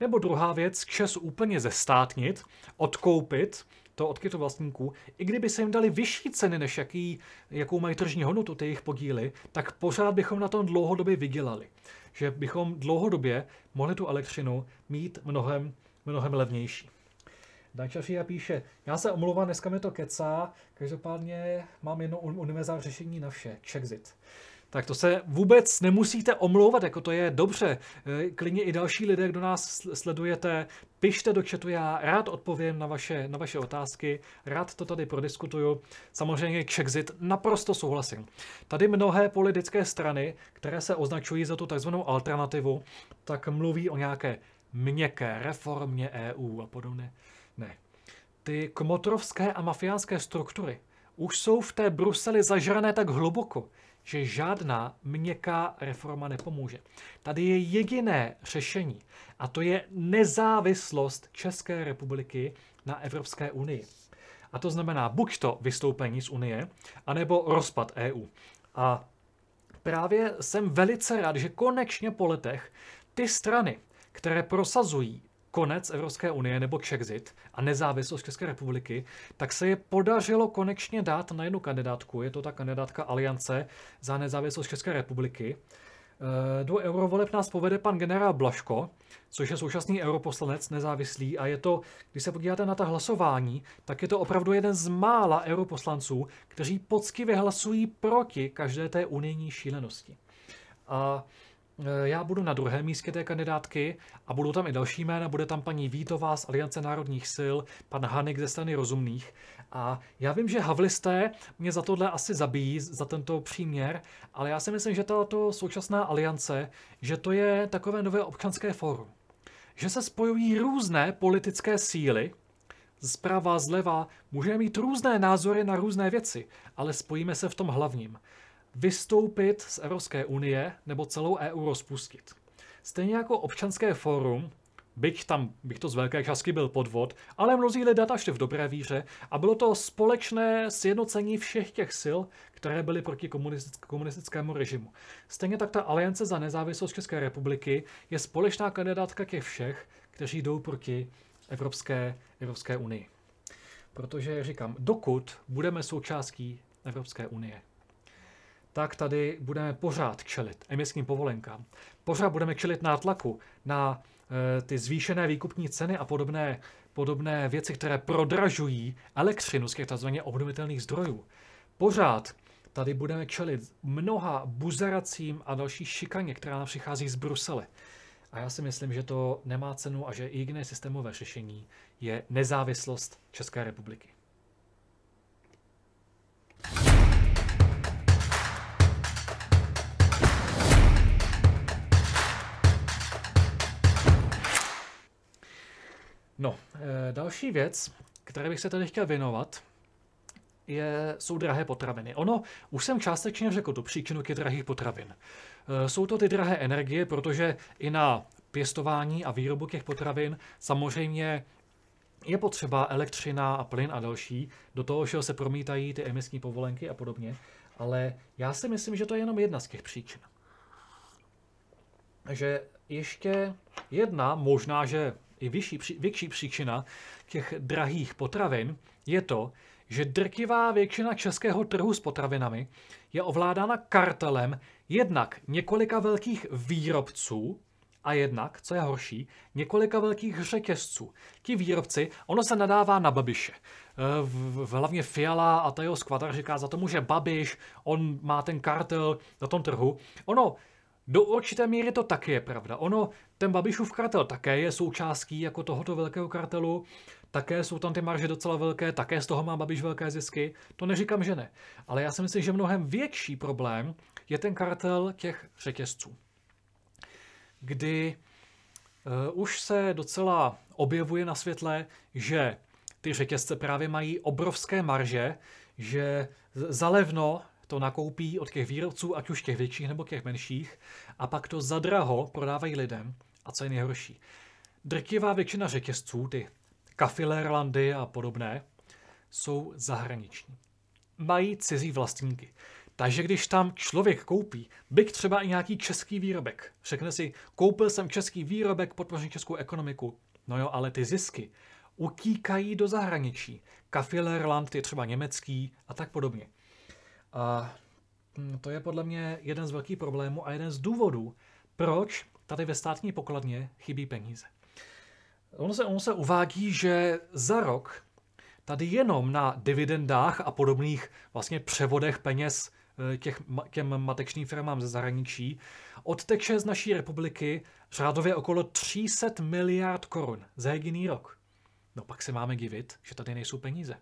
Nebo druhá věc, Čes úplně zestátnit, odkoupit to od těchto vlastníků, i kdyby se jim dali vyšší ceny, než jaký, jakou mají tržní hodnotu ty jejich podíly, tak pořád bychom na tom dlouhodobě vydělali. Že bychom dlouhodobě mohli tu elektřinu mít mnohem mnohem levnější. Dan Čašia píše, já se omlouvám, dneska mi to kecá, každopádně mám jedno univerzální řešení na vše, Czexit. Tak to se vůbec nemusíte omlouvat, jako to je dobře. E, klidně i další lidé, kdo nás sledujete, pište do chatu, já rád odpovím na vaše, na vaše otázky, rád to tady prodiskutuju. Samozřejmě Czexit naprosto souhlasím. Tady mnohé politické strany, které se označují za tu takzvanou alternativu, tak mluví o nějaké měkké reformě EU a podobně. Ne. Ty kmotrovské a mafiánské struktury už jsou v té Bruseli zažrané tak hluboko, že žádná měkká reforma nepomůže. Tady je jediné řešení a to je nezávislost České republiky na Evropské unii. A to znamená buď to vystoupení z Unie, anebo rozpad EU. A právě jsem velice rád, že konečně po letech ty strany, které prosazují konec Evropské unie nebo Czexit a nezávislost České republiky, tak se je podařilo konečně dát na jednu kandidátku. Je to ta kandidátka Aliance za nezávislost České republiky. Eh, do eurovoleb nás povede pan generál Blaško, což je současný europoslanec nezávislý a je to, když se podíváte na ta hlasování, tak je to opravdu jeden z mála europoslanců, kteří poctivě hlasují proti každé té unijní šílenosti. A Eh, já budu na druhém místě té kandidátky a budou tam i další jména. Bude tam paní Vítová z Aliance národních sil, pan Hanik ze strany rozumných. A já vím, že havlisté mě za tohle asi zabijí, za tento příměr, ale já si myslím, že tato současná aliance, že to je takové nové občanské fórum. Že se spojují různé politické síly, zprava, zleva, můžeme mít různé názory na různé věci, ale spojíme se v tom hlavním vystoupit z Evropské unie nebo celou EU rozpustit. Stejně jako občanské fórum, byť tam, bych to z velké částky byl podvod, ale mnozí lidé šli v dobré víře a bylo to společné sjednocení všech těch sil, které byly proti komunistickému režimu. Stejně tak ta Aliance za nezávislost České republiky je společná kandidátka těch všech, kteří jdou proti Evropské, Evropské unii. Protože, říkám, dokud budeme součástí Evropské unie, tak tady budeme pořád čelit emisním povolenkám. Pořád budeme čelit nátlaku na e, ty zvýšené výkupní ceny a podobné, podobné věci, které prodražují elektřinu z těch tzv. obnovitelných zdrojů. Pořád tady budeme čelit mnoha buzeracím a další šikaně, která nám přichází z Brusele. A já si myslím, že to nemá cenu a že jediné systémové řešení je nezávislost České republiky. No, e, další věc, které bych se tady chtěl věnovat, je, jsou drahé potraviny. Ono, už jsem částečně řekl tu příčinu těch drahých potravin. E, jsou to ty drahé energie, protože i na pěstování a výrobu těch potravin samozřejmě je potřeba elektřina a plyn a další, do toho, že se promítají ty emisní povolenky a podobně, ale já si myslím, že to je jenom jedna z těch příčin. Že ještě jedna, možná, že i vyšší, větší příčina těch drahých potravin je to, že drtivá většina českého trhu s potravinami je ovládána kartelem jednak několika velkých výrobců a jednak, co je horší, několika velkých řetězců. Ti výrobci, ono se nadává na Babiše. V, v, hlavně Fiala a ta jeho skvadra říká, za to může Babiš, on má ten kartel na tom trhu. Ono, do určité míry to taky je pravda. Ono, ten Babišův kartel také je součástí jako tohoto velkého kartelu, také jsou tam ty marže docela velké, také z toho má Babiš velké zisky, to neříkám, že ne. Ale já si myslím, že mnohem větší problém je ten kartel těch řetězců, kdy uh, už se docela objevuje na světle, že ty řetězce právě mají obrovské marže, že zalevno to nakoupí od těch výrobců, ať už těch větších nebo těch menších, a pak to zadraho prodávají lidem. A co je nejhorší? Drtivá většina řetězců, ty Kafilerlandy a podobné, jsou zahraniční. Mají cizí vlastníky. Takže když tam člověk koupí, byť třeba i nějaký český výrobek, řekne si, koupil jsem český výrobek, podpořím českou ekonomiku. No jo, ale ty zisky utíkají do zahraničí. Kafilerland je třeba německý a tak podobně. A hm, to je podle mě jeden z velkých problémů a jeden z důvodů, proč tady ve státní pokladně chybí peníze. Ono se, ono se uvádí, že za rok tady jenom na dividendách a podobných vlastně převodech peněz eh, těch, těm matečným firmám ze zahraničí odteče z naší republiky řádově okolo 300 miliard korun za jediný rok. No pak se máme divit, že tady nejsou peníze.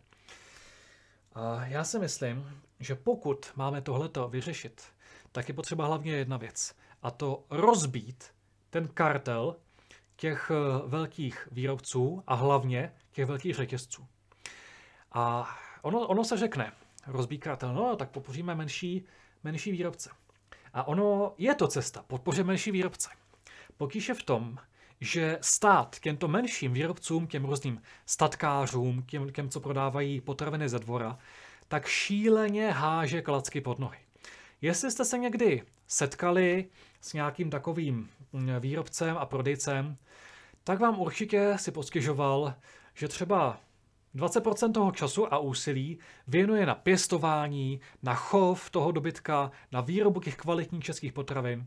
A já si myslím, že pokud máme tohleto vyřešit, tak je potřeba hlavně jedna věc. A to rozbít ten kartel těch eh, velkých výrobců a hlavně těch velkých řetězců. A ono, ono se řekne, rozbít kartel, no tak podpoříme menší, menší výrobce. A ono je to cesta, podpoříme menší výrobce. Pokýž je v tom, že stát těmto menším výrobcům, těm různým statkářům, těm, těm, co prodávají potraviny ze dvora, tak šíleně háže klacky pod nohy. Jestli jste se někdy setkali s nějakým takovým mm, výrobcem a prodejcem, tak vám určitě si poskyžoval, že třeba 20% toho času a úsilí věnuje na pěstování, na chov toho dobytka, na výrobu těch kvalitních českých potravin.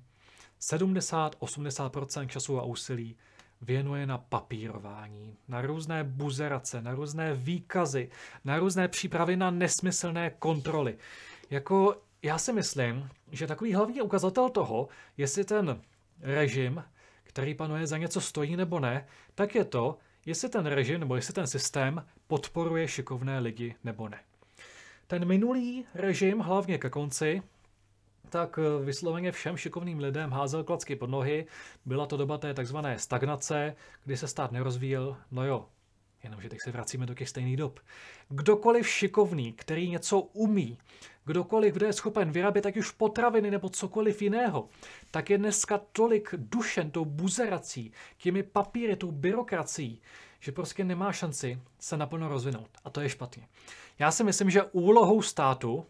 70-80% času a úsilí věnuje na papírování, na různé buzerace, na různé výkazy, na různé přípravy na nesmyslné kontroly. Jako já si myslím, že takový hlavní ukazatel toho, jestli ten režim, který panuje, za něco stojí nebo ne, tak je to, jestli ten režim nebo jestli ten systém podporuje šikovné lidi nebo ne. Ten minulý režim, hlavně ke konci, tak eh, vysloveně všem šikovným lidem házel klacky pod nohy. Byla to doba té takzvané stagnace, kdy se stát nerozvíjel. No jo, jenomže teď se vracíme do těch stejných dob. Kdokoliv šikovný, který něco umí, kdokoliv, kdo je schopen vyrábět ať už potraviny nebo cokoliv jiného, tak je dneska tolik dušen tou buzerací, těmi papíry, tou byrokracií, že prostě nemá šanci se naplno rozvinout. A to je špatně. Já si myslím, že úlohou státu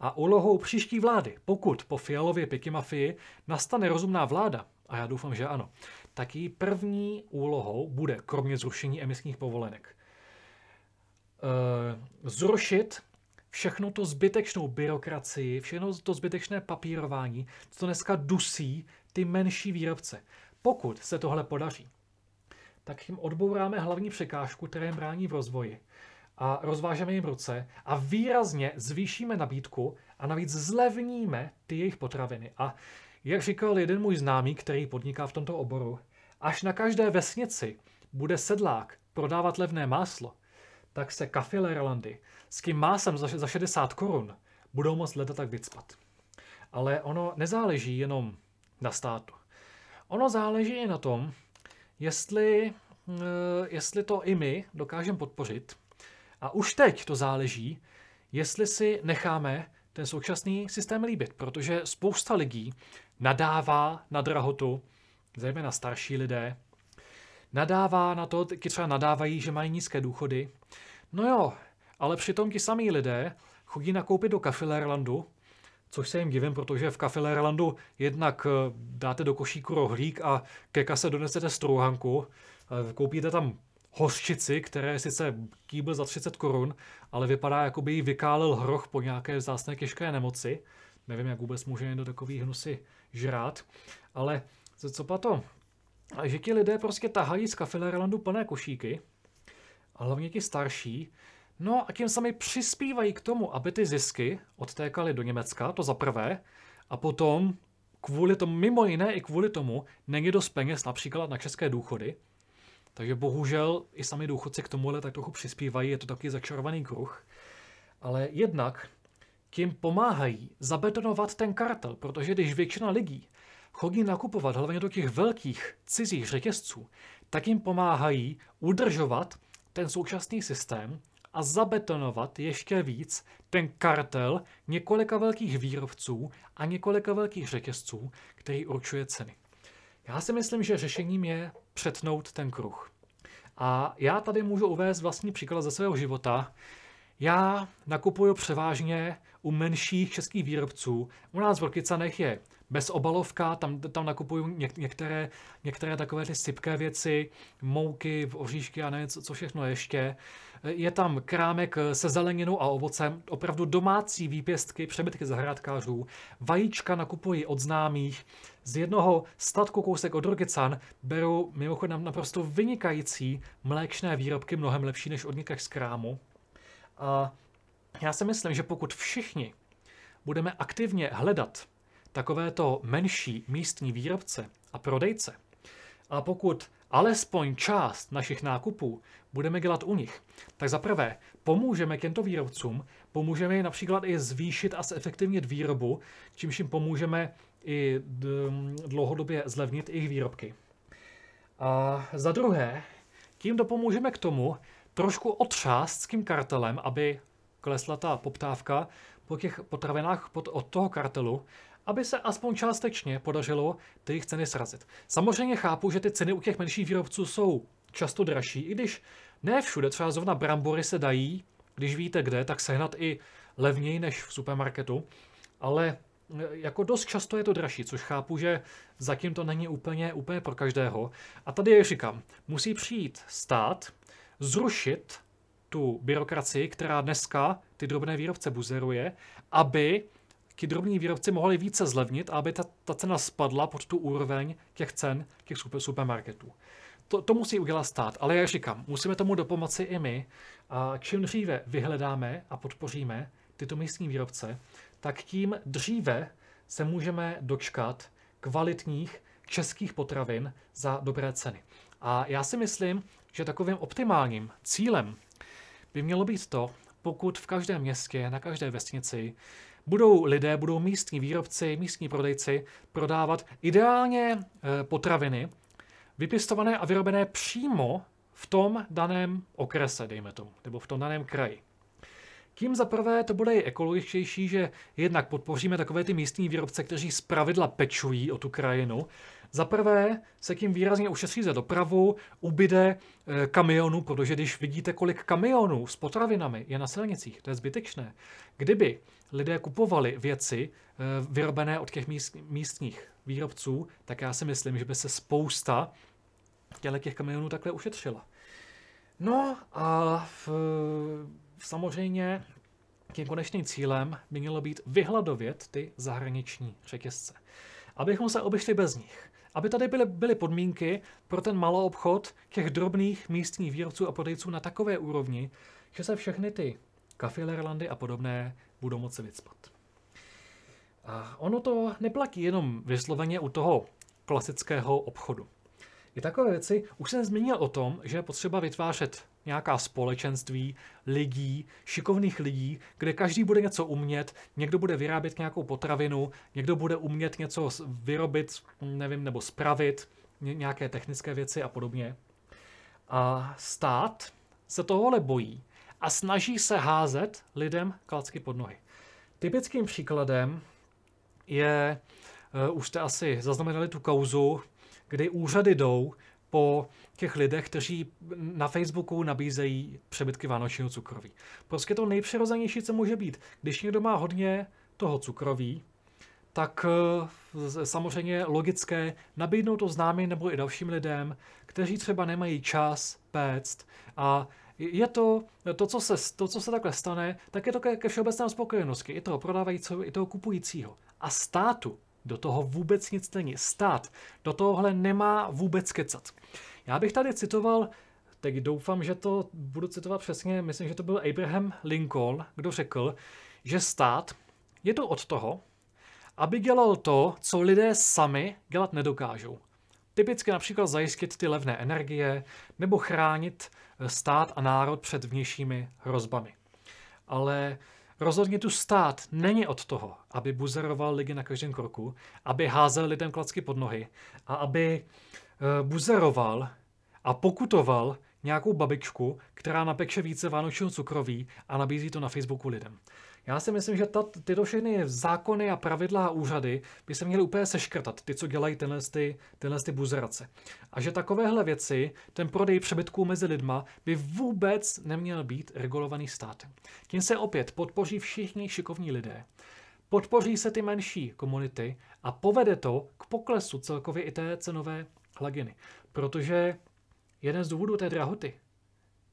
a úlohou příští vlády, pokud po Fialově pěky mafii nastane rozumná vláda, a já doufám, že ano, tak její první úlohou bude, kromě zrušení emisních povolenek, eh, zrušit všechno to zbytečnou byrokracii, všechno to zbytečné papírování, co dneska dusí ty menší výrobce. Pokud se tohle podaří, tak jim odbouráme hlavní překážku, která jim brání v rozvoji a rozvážeme jim ruce a výrazně zvýšíme nabídku a navíc zlevníme ty jejich potraviny. A jak říkal jeden můj známý, který podniká v tomto oboru, až na každé vesnici bude sedlák prodávat levné máslo, tak se kafilerlandy s tím másem za, za 60 korun budou moct leda tak vycpat. Ale ono nezáleží jenom na státu. Ono záleží i na tom, jestli, eh, jestli to i my dokážeme podpořit. A už teď to záleží, jestli si necháme ten současný systém líbit, protože spousta lidí nadává na drahotu, zejména starší lidé, nadává na to, ti třeba nadávají, že mají nízké důchody. No jo, ale přitom ti samí lidé chodí nakoupit do Kafilerlandu, což se jim divím, protože v Kafilerlandu jednak eh, dáte do košíku rohlík a ke kase donesete strouhanku, Koupíte tam hořčici, které je sice kýbl za 30 korun, ale vypadá, jako by jí vykálil hroch po nějaké vzácné těžké nemoci. Nevím, jak vůbec může někdo takový hnusy žrát. Ale co, co to? Že ti lidé prostě tahají z Kafilerlandu plné košíky, a hlavně ti starší, no a tím sami přispívají k tomu, aby ty zisky odtékaly do Německa, to za prvé, a potom kvůli tomu, mimo jiné i kvůli tomu, není dost peněz například na české důchody, takže bohužel i sami důchodci k tomuhle tak trochu přispívají, je to taky začarovaný kruh. Ale jednak tím pomáhají zabetonovat ten kartel, protože když většina lidí chodí nakupovat hlavně do těch velkých cizích řetězců, tak jim pomáhají udržovat ten současný systém a zabetonovat ještě víc ten kartel několika velkých výrobců a několika velkých řetězců, který určuje ceny. Já si myslím, že řešením je přetnout ten kruh. A já tady můžu uvést vlastní příklad ze svého života. Já nakupuju převážně u menších českých výrobců. U nás v Rokycanech je bezobalovka, tam, tam nakupuju něk, některé, některé takové ty sypké věci, mouky, oříšky a nevím, co, co všechno ještě. Je tam krámek se zeleninou a ovocem, opravdu domácí výpěstky, přebytky zahrádkářů. Vajíčka nakupuji od známých. Z jednoho statku kousek od Rogican beru mimochodem naprosto vynikající mléčné výrobky, mnohem lepší než od z krámu. A já si myslím, že pokud všichni budeme aktivně hledat takovéto menší místní výrobce a prodejce, a pokud alespoň část našich nákupů budeme dělat u nich, tak za prvé pomůžeme těmto výrobcům, pomůžeme jim například i zvýšit a zefektivnit výrobu, čímž jim pomůžeme i dlouhodobě zlevnit jejich výrobky. A za druhé, tím dopomůžeme k tomu trošku otřást s tím kartelem, aby klesla ta poptávka po těch potravinách pod, od toho kartelu, aby se aspoň částečně podařilo ty jejich ceny srazit. Samozřejmě chápu, že ty ceny u těch menších výrobců jsou často dražší, i když ne všude, třeba zrovna brambory se dají, když víte kde, tak sehnat i levněji než v supermarketu, ale e, jako dost často je to dražší, což chápu, že zatím to není úplně, úplně pro každého. A tady je říkám, musí přijít stát, zrušit tu byrokracii, která dneska ty drobné výrobce buzeruje, aby ti drobní výrobci mohli více zlevnit aby ta, ta cena spadla pod tu úroveň těch cen těch super, supermarketů. To, to musí udělat stát, ale jak říkám, musíme tomu dopomoci i my. A čím dříve vyhledáme a podpoříme tyto místní výrobce, tak tím dříve se můžeme dočkat kvalitních českých potravin za dobré ceny. A já si myslím, že takovým optimálním cílem by mělo být to, pokud v každém městě, na každé vesnici budou lidé, budou místní výrobci, místní prodejci prodávat ideálně eh, potraviny vypěstované a vyrobené přímo v tom daném okrese, dejme tomu, nebo v tom daném kraji. Tím za prvé to bude i ekologičtější, že jednak podpoříme takové ty místní výrobce, kteří pravidla pečují o tu krajinu. Za prvé se tím výrazně ušetří za dopravu, ubyde e, kamionů, protože když vidíte, kolik kamionů s potravinami je na silnicích, to je zbytečné. Kdyby lidé kupovali věci e, vyrobené od těch míst, místních výrobců, tak já si myslím, že by se spousta těch kamionů takhle ušetřila. No a v, samozřejmě tím konečným cílem by mělo být vyhladovět ty zahraniční řetězce. Abychom se obešli bez nich. Aby tady byly, byly podmínky pro ten malou obchod těch drobných místních výrobců a prodejců na takové úrovni, že se všechny ty kafilerlandy a podobné budou moci vycpat. A ono to neplatí jenom vysloveně u toho klasického obchodu. I takové věci, už jsem zmínil o tom, že je potřeba vytvářet nějaká společenství lidí, šikovných lidí, kde každý bude něco umět, někdo bude vyrábět nějakou potravinu, někdo bude umět něco vyrobit, nevím, nebo spravit, nějaké technické věci a podobně. A stát se tohohle bojí a snaží se házet lidem klacky pod nohy. Typickým příkladem je, uh, už jste asi zaznamenali tu kauzu, kdy úřady jdou po těch lidech, kteří na Facebooku nabízejí přebytky vánočního cukroví. Prostě to nejpřirozenější, co může být. Když někdo má hodně toho cukroví, tak eh, samozřejmě logické nabídnout to známým nebo i dalším lidem, kteří třeba nemají čas péct a je to, to co, se, to, co se takhle stane, tak je to ke, ke všeobecné spokojenosti i toho prodávajícího, i toho kupujícího. A státu do toho vůbec nic není. Stát do tohohle nemá vůbec kecat. Já bych tady citoval, teď doufám, že to budu citovat přesně, myslím, že to byl Abraham Lincoln, kdo řekl, že stát je to od toho, aby dělal to, co lidé sami dělat nedokážou. Typicky například zajistit ty levné energie nebo chránit eh, stát a národ před vnějšími hrozbami. Ale rozhodně tu stát není od toho, aby buzeroval lidi na každém kroku, aby házel lidem klacky pod nohy a aby eh, buzeroval a pokutoval nějakou babičku, která napekše více vánočního cukroví a nabízí to na Facebooku lidem. Já si myslím, že ta, tyto všechny zákony a pravidla a úřady by se měly úplně seškrtat, ty, co dělají tenhle, ty, tenhle ty buzerace. A že takovéhle věci, ten prodej přebytků mezi lidma, by vůbec neměl být regulovaný státem. Tím se opět podpoří všichni šikovní lidé. Podpoří se ty menší komunity a povede to k poklesu celkově i té cenové hladiny. Protože jeden z důvodů té drahoty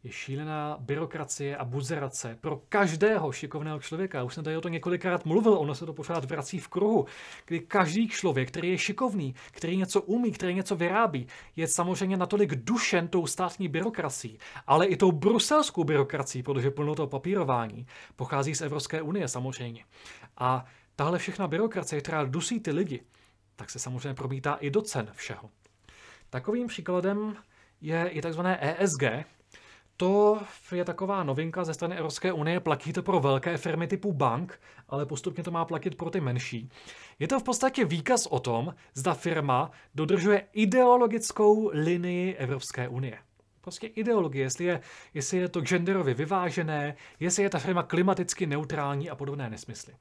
je šílená byrokracie a buzerace pro každého šikovného člověka. Už jsem tady o to několikrát mluvil, ono se to pořád vrací v kruhu, kdy každý člověk, který je šikovný, který něco umí, který něco vyrábí, je samozřejmě natolik dušen tou státní byrokracií, ale i tou bruselskou byrokracií, protože plno toho papírování pochází z Evropské unie samozřejmě. A tahle všechna byrokracie, která dusí ty lidi, tak se samozřejmě promítá i do cen všeho. Takovým příkladem je i tzv. ESG, to je taková novinka ze strany Evropské unie, platí to pro velké firmy typu bank, ale postupně to má platit pro ty menší. Je to v podstatě výkaz o tom, zda firma dodržuje ideologickou linii Evropské unie. Prostě ideologie, jestli je, jestli je to genderově vyvážené, jestli je ta firma klimaticky neutrální a podobné nesmysly.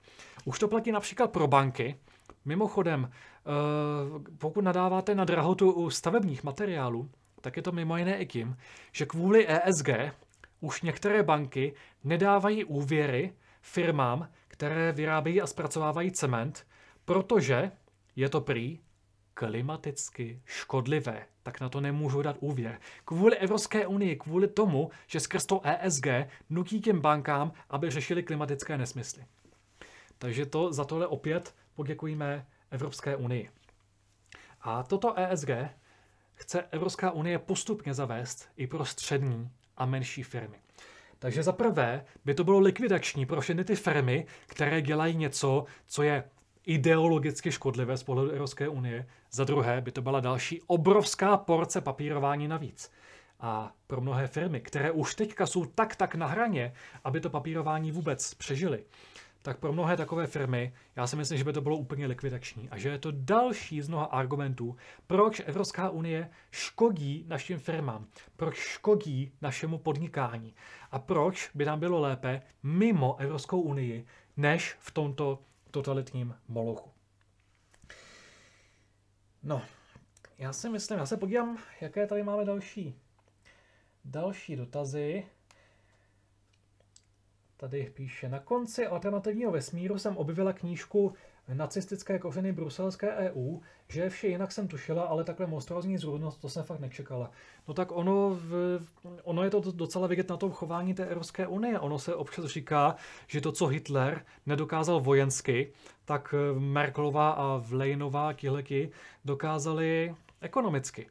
Už to platí například pro banky. Mimochodem, eh, pokud nadáváte na drahotu u stavebních materiálů, tak je to mimo jiné i tím, že kvůli ESG už některé banky nedávají úvěry firmám, které vyrábějí a zpracovávají cement, protože je to prý klimaticky škodlivé, tak na to nemůžu dát úvěr. Kvůli Evropské unii, kvůli tomu, že skrz to ESG nutí těm bankám, aby řešili klimatické nesmysly. Takže to za tohle opět poděkujeme Evropské unii. A toto ESG chce Evropská unie postupně zavést i pro střední a menší firmy. Takže za prvé by to bylo likvidační pro všechny ty firmy, které dělají něco, co je ideologicky škodlivé z pohledu Evropské unie. Za druhé by to byla další obrovská porce papírování navíc. A pro mnohé firmy, které už teďka jsou tak tak na hraně, aby to papírování vůbec přežili, tak pro mnohé takové firmy já si myslím, že by to bylo úplně likvidační a že je to další z mnoha argumentů, proč Evropská unie škodí našim firmám, proč škodí našemu podnikání a proč by nám bylo lépe mimo Evropskou unii, než v tomto totalitním molochu. No, já si myslím, já se podívám, jaké tady máme další, další dotazy. Tady píše, na konci alternativního vesmíru jsem objevila knížku nacistické kořeny bruselské EU, že vše jinak jsem tušila, ale takhle monstrózní zrůdnost, to jsem fakt nečekala. No tak ono, v, ono je to docela vidět na tom chování té Evropské unie. Ono se občas říká, že to, co Hitler nedokázal vojensky, tak Merkelová a Vlejnová Kihleky dokázali ekonomicky.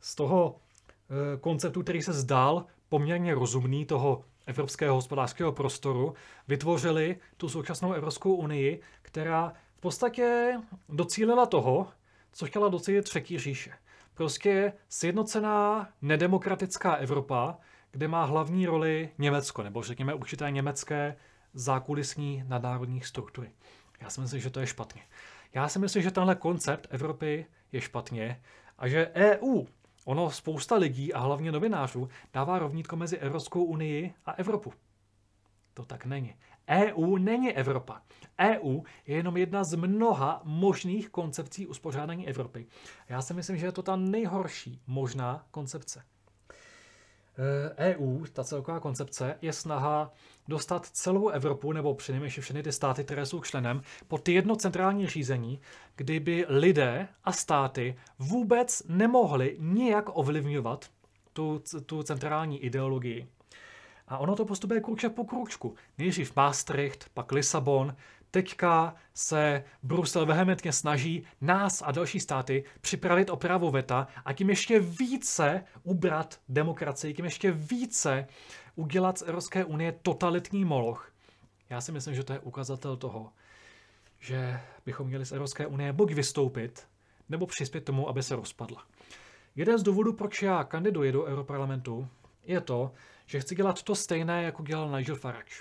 Z toho eh, konceptu, který se zdál poměrně rozumný, toho evropského hospodářského prostoru, vytvořili tu současnou Evropskou unii, která v podstatě docílila toho, co chtěla docílit třetí říše. Prostě sjednocená nedemokratická Evropa, kde má hlavní roli Německo, nebo řekněme určité německé zákulisní nadnárodní struktury. Já si myslím, že to je špatně. Já si myslím, že tenhle koncept Evropy je špatně a že EU Ono spousta lidí a hlavně novinářů dává rovnítko mezi Evropskou unii a Evropu. To tak není. EU není Evropa. EU je jenom jedna z mnoha možných koncepcí uspořádání Evropy. Já si myslím, že je to ta nejhorší možná koncepce. EU, ta celková koncepce, je snaha dostat celou Evropu, nebo přinejmenším všechny ty státy, které jsou členem, pod jedno centrální řízení, kdyby lidé a státy vůbec nemohli nijak ovlivňovat tu, tu centrální ideologii. A ono to postupuje kruček po kručku. Nejdřív Maastricht, pak Lisabon, teďka se Brusel vehementně snaží nás a další státy připravit o právo veta a tím ještě více ubrat demokracii, tím ještě více udělat z Evropské unie totalitní moloch. Já si myslím, že to je ukazatel toho, že bychom měli z Evropské unie buď vystoupit, nebo přispět tomu, aby se rozpadla. Jeden z důvodů, proč já kandiduji do Europarlamentu, je to, že chci dělat to stejné, jako dělal Nigel Farage,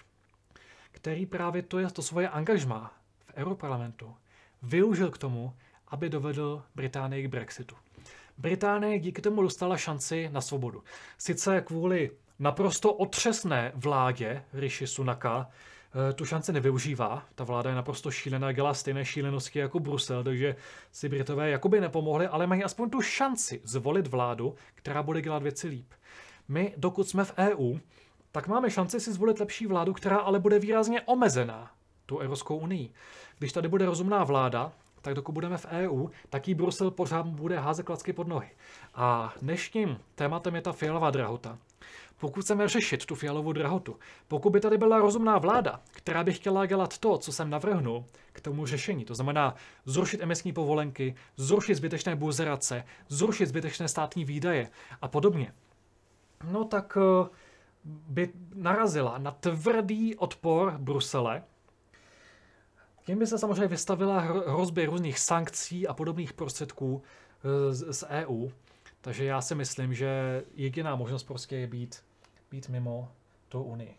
který právě to, je to svoje angažmá v Europarlamentu využil k tomu, aby dovedl Británii k Brexitu. Británie díky tomu dostala šanci na svobodu. Sice kvůli naprosto otřesné vládě Rishi Sunaka eh, tu šanci nevyužívá. Ta vláda je naprosto šílená, dělá stejné šílenosti jako Brusel, takže si Britové jakoby nepomohli, ale mají aspoň tu šanci zvolit vládu, která bude dělat věci líp. My, dokud jsme v EU, tak máme šanci si zvolit lepší vládu, která ale bude výrazně omezená tu Evropskou unii. Když tady bude rozumná vláda, tak dokud budeme v EU, tak jí Brusel pořád bude házet klacky pod nohy. A dnešním tématem je ta fialová drahota. Pokud chceme řešit tu fialovou drahotu, pokud by tady byla rozumná vláda, která by chtěla dělat to, co jsem navrhnul k tomu řešení, to znamená zrušit emisní povolenky, zrušit zbytečné buzerace, zrušit zbytečné státní výdaje a podobně, no tak eh, by narazila na tvrdý odpor Brusele, tím by se samozřejmě vystavila hrozby různých sankcí a podobných prostředků eh, z, z EU. Takže já si myslím, že jediná možnost prostě je být, být mimo tu Unii.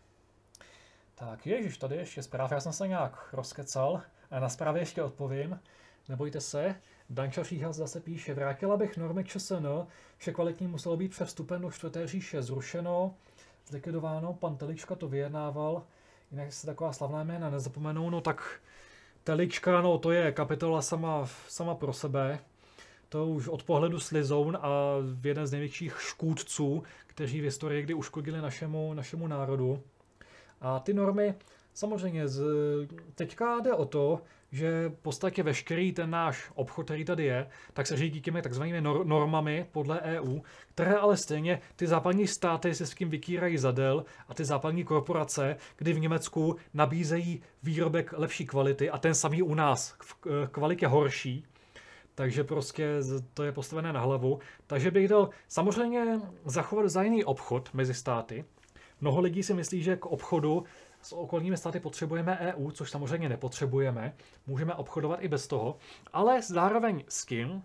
Tak ježiš, tady ještě zpráva, já jsem se nějak rozkecal, a na zprávě ještě odpovím. Nebojte se, Danča Říha zase píše, vrátila bych normy ČSN, vše kvalitní muselo být před vstupem do čtvrté říše zrušeno, zlikvidováno, pan Telička to vyjednával, jinak se taková slavná jména nezapomenou, no tak Telička, no to je kapitola sama, sama pro sebe, to už od pohledu Slizoun a jeden z největších škůdců, kteří v historii kdy uškodili našemu, našemu národu. A ty normy, samozřejmě, z, teďka jde o to, že v podstatě veškerý ten náš obchod, který tady je, tak se řídí těmi takzvanými normami podle EU, které ale stejně ty západní státy se s tím vykýrají zadel a ty západní korporace, kdy v Německu nabízejí výrobek lepší kvality a ten samý u nás v kvalitě horší, takže prostě to je postavené na hlavu. Takže bych dal samozřejmě zachovat zájemný obchod mezi státy. Mnoho lidí si myslí, že k obchodu s okolními státy potřebujeme EU, což samozřejmě nepotřebujeme. Můžeme obchodovat i bez toho, ale zároveň s tím,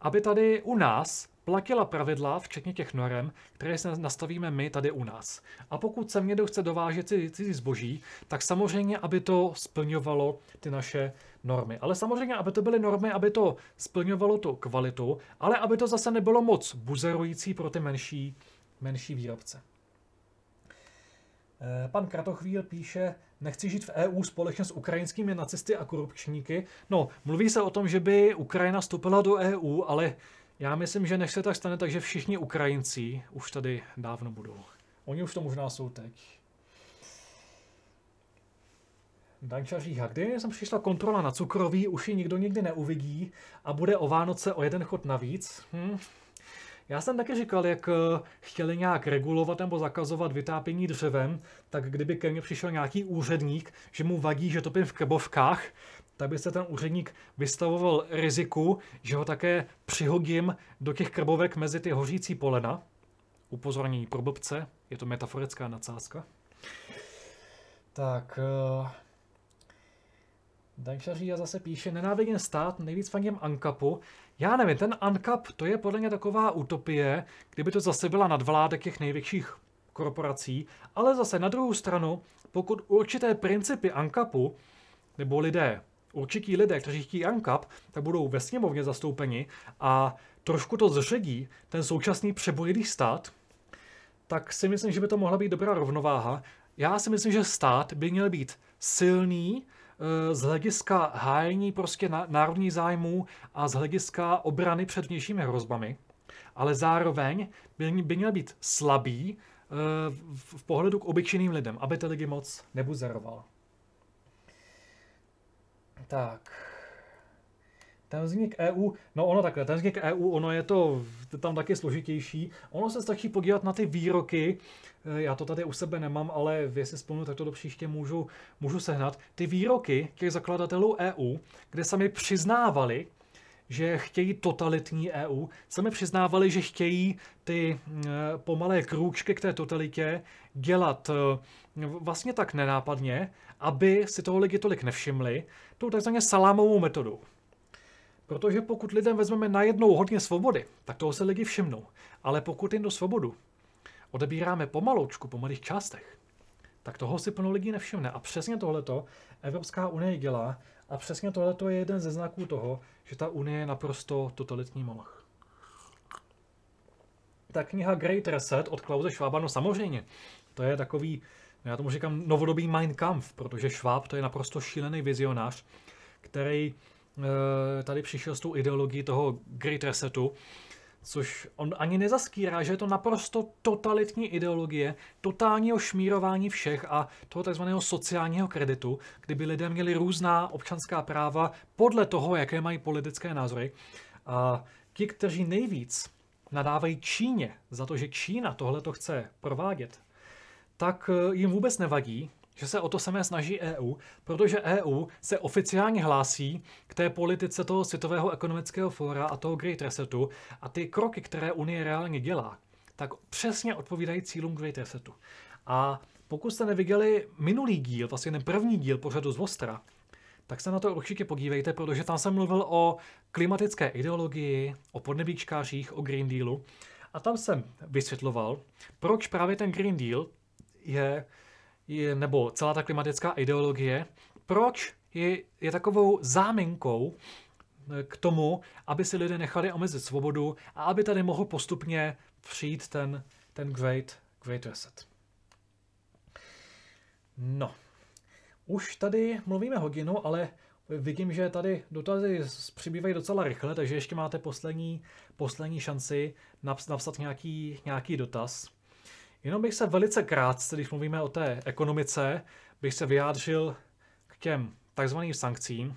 aby tady u nás platila pravidla, včetně těch norem, které se nastavíme my tady u nás. A pokud se někdo chce dovážet cizí zboží, tak samozřejmě, aby to splňovalo ty naše normy. Ale samozřejmě, aby to byly normy, aby to splňovalo tu kvalitu, ale aby to zase nebylo moc buzerující pro ty menší, menší výrobce. Eh, pan Kratochvíl píše, nechci žít v EU společně s ukrajinskými nacisty a korupčníky. No, mluví se o tom, že by Ukrajina vstoupila do EU, ale já myslím, že než se tak stane, takže všichni Ukrajinci už tady dávno budou. Oni už to možná jsou teď. Danča říká, kdy jsem přišla kontrola na cukroví, už ji nikdo nikdy neuvidí a bude o Vánoce o jeden chod navíc. Hm, já jsem taky říkal, jak eh, chtěli nějak regulovat nebo zakazovat vytápění dřevem, tak kdyby ke mně přišel nějaký úředník, že mu vadí, že topím v krbovkách, tak by se ten úředník vystavoval riziku, že ho také přihodím do těch krbovek mezi ty hořící polena. Upozornění pro blbce, je to metaforická nadsázka. Tak, uh... Dančaří a zase píše, nenávidím stát, nejvíc fandím Ankapu, já nevím, ten UNCAP, to je podle mě taková utopie, kdyby to zase byla nadvláda těch největších korporací, ale zase na druhou stranu, pokud určité principy ANCAPu, nebo lidé, určití lidé, kteří chtějí ANCAP, tak budou ve sněmovně zastoupeni a trošku to zředí ten současný přebojilý stát, tak si myslím, že by to mohla být dobrá rovnováha. Já si myslím, že stát by měl být silný, z hlediska hájení prostě národní zájmů a z hlediska obrany před vnějšími hrozbami. ale zároveň by, měl být slabý v, v pohledu k obyčejným lidem, aby ty lidi moc nebuzeroval. Tak. Ten vznik EU, no ono takhle, ten vznik EU, ono je to tam taky složitější. Ono se stačí podívat na ty výroky, eh, já to tady u sebe nemám, ale jestli spomenu, tak to do příště můžu, můžu sehnat. Ty výroky těch zakladatelů EU, kde sami přiznávali, že chtějí totalitní EU, sami přiznávali, že chtějí ty eh, pomalé krůčky k té totalitě dělat eh, vlastně tak nenápadně, aby si toho lidi tolik nevšimli, tou takzvaně salámovou metodou. Protože pokud lidem vezmeme najednou hodně svobody, tak toho se lidi všimnou. Ale pokud jim do svobodu odebíráme pomaloučku, po malých částech, tak toho si plno lidí nevšimne. A přesně tohleto Evropská unie dělá a přesně tohleto je jeden ze znaků toho, že ta unie je naprosto totalitní moloch. Ta kniha Great Reset od Klause Schwaba, no samozřejmě, to je takový, já tomu říkám novodobý Mein Kampf, protože Schwab to je naprosto šílený vizionář, který Eh, tady přišel s tou ideologií toho Great Resetu, což on ani nezaskýrá, že je to naprosto totalitní ideologie, totálního šmírování všech a toho takzvaného sociálního kreditu, kdyby lidé měli různá občanská práva podle toho, jaké mají politické názory. A ti, kteří nejvíc nadávají Číně za to, že Čína tohle to chce provádět, tak eh, jim vůbec nevadí, že se o to samé snaží EU, protože EU se oficiálně hlásí k té politice toho Světového ekonomického fóra a toho Great Resetu a ty kroky, které Unie reálně dělá, tak přesně odpovídají cílům Great Resetu. A pokud jste neviděli minulý díl, vlastně ten první díl pořadu z Vostra, tak se na to určitě podívejte, protože tam jsem mluvil o klimatické ideologii, o podnebíčkářích, o Green Dealu. A tam jsem vysvětloval, proč právě ten Green Deal je je, nebo celá ta klimatická ideologie, proč je, je takovou záminkou eh, k tomu, aby si lidé nechali omezit svobodu a aby tady mohl postupně přijít ten, ten great, great reset. No, už tady mluvíme hodinu, ale vidím, že tady dotazy přibývají docela rychle, takže ještě máte poslední, poslední šanci napsat nějaký, nějaký dotaz. Jenom bych se velice krátce, když mluvíme o té ekonomice, bych se vyjádřil k těm takzvaným sankcím,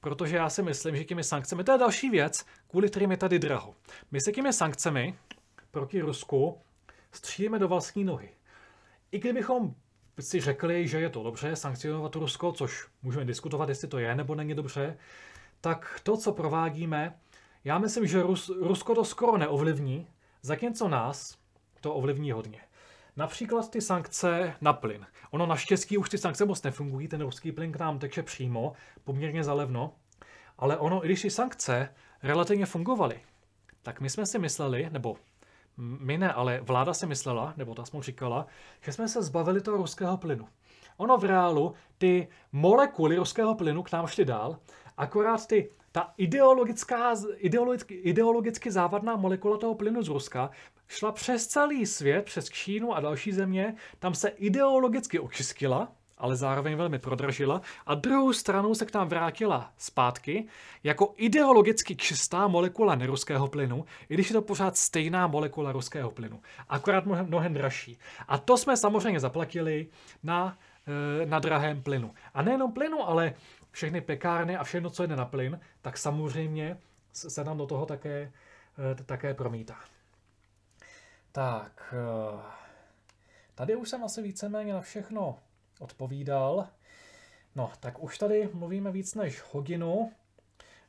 protože já si myslím, že těmi sankcemi, to je další věc, kvůli kterým je tady draho. My se těmi sankcemi proti Rusku střílíme do vlastní nohy. I kdybychom si řekli, že je to dobře sankcionovat Rusko, což můžeme diskutovat, jestli to je nebo není dobře, tak to, co provádíme, já myslím, že Rus, Rusko to skoro neovlivní, zatímco nás to ovlivní hodně. Například ty sankce na plyn. Ono naštěstí už ty sankce moc nefungují, ten ruský plyn k nám teče přímo, poměrně zalevno. Ale ono, i když ty sankce relativně fungovaly, tak my jsme si mysleli, nebo my ne, ale vláda si myslela, nebo ta jsme říkala, že jsme se zbavili toho ruského plynu. Ono v reálu ty molekuly ruského plynu k nám šly dál, akorát ty ta ideologická, ideologicky, ideologicky závadná molekula toho plynu z Ruska šla přes celý svět, přes Čínu a další země, tam se ideologicky očistila, ale zároveň velmi prodražila a druhou stranou se k nám vrátila zpátky jako ideologicky čistá molekula neruského plynu, i když je to pořád stejná molekula ruského plynu, akorát mnohem, mnohem dražší. A to jsme samozřejmě zaplatili na, eh, na drahém plynu. A nejenom plynu, ale všechny pekárny a všechno, co jde na plyn, tak samozřejmě se nám do toho také, eh, také promítá. Tak, eh, tady už jsem asi víceméně na všechno odpovídal. No, tak už tady mluvíme víc než hodinu.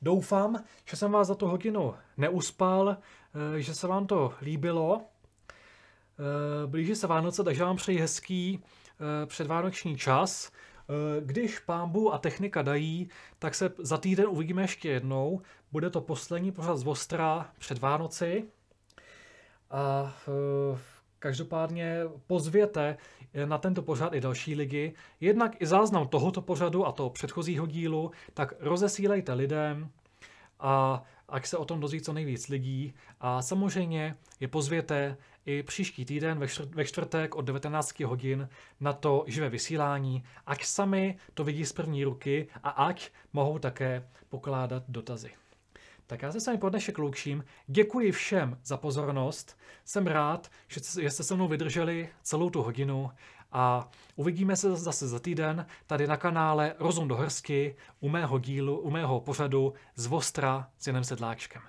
Doufám, že jsem vás za tu hodinu neuspal, eh, že se vám to líbilo. Blíží se Vánoce, takže vám přeji hezký předvánoční čas. Eh, když pámbu a technika dají, tak se za týden uvidíme ještě jednou. Bude to poslední pořad z Vostra před Vánoci. A eh, každopádně pozvěte na tento pořad i další ligy. Jednak i záznam tohoto pořadu a toho předchozího dílu, tak rozesílejte lidem a ať se o tom dozví co nejvíc lidí. A samozřejmě je pozvěte i příští týden ve čtvrtek od 19 hodin na to živé vysílání, ať sami to vidí z první ruky a ať mohou také pokládat dotazy. Tak já se s vámi po dnešek loučím. Děkuji všem za pozornost. Jsem rád, že jste se mnou vydrželi celou tu hodinu a uvidíme se zase za týden tady na kanále Rozum do hrsky u mého dílu, u mého pořadu z Vostra s Janem Sedláčkem.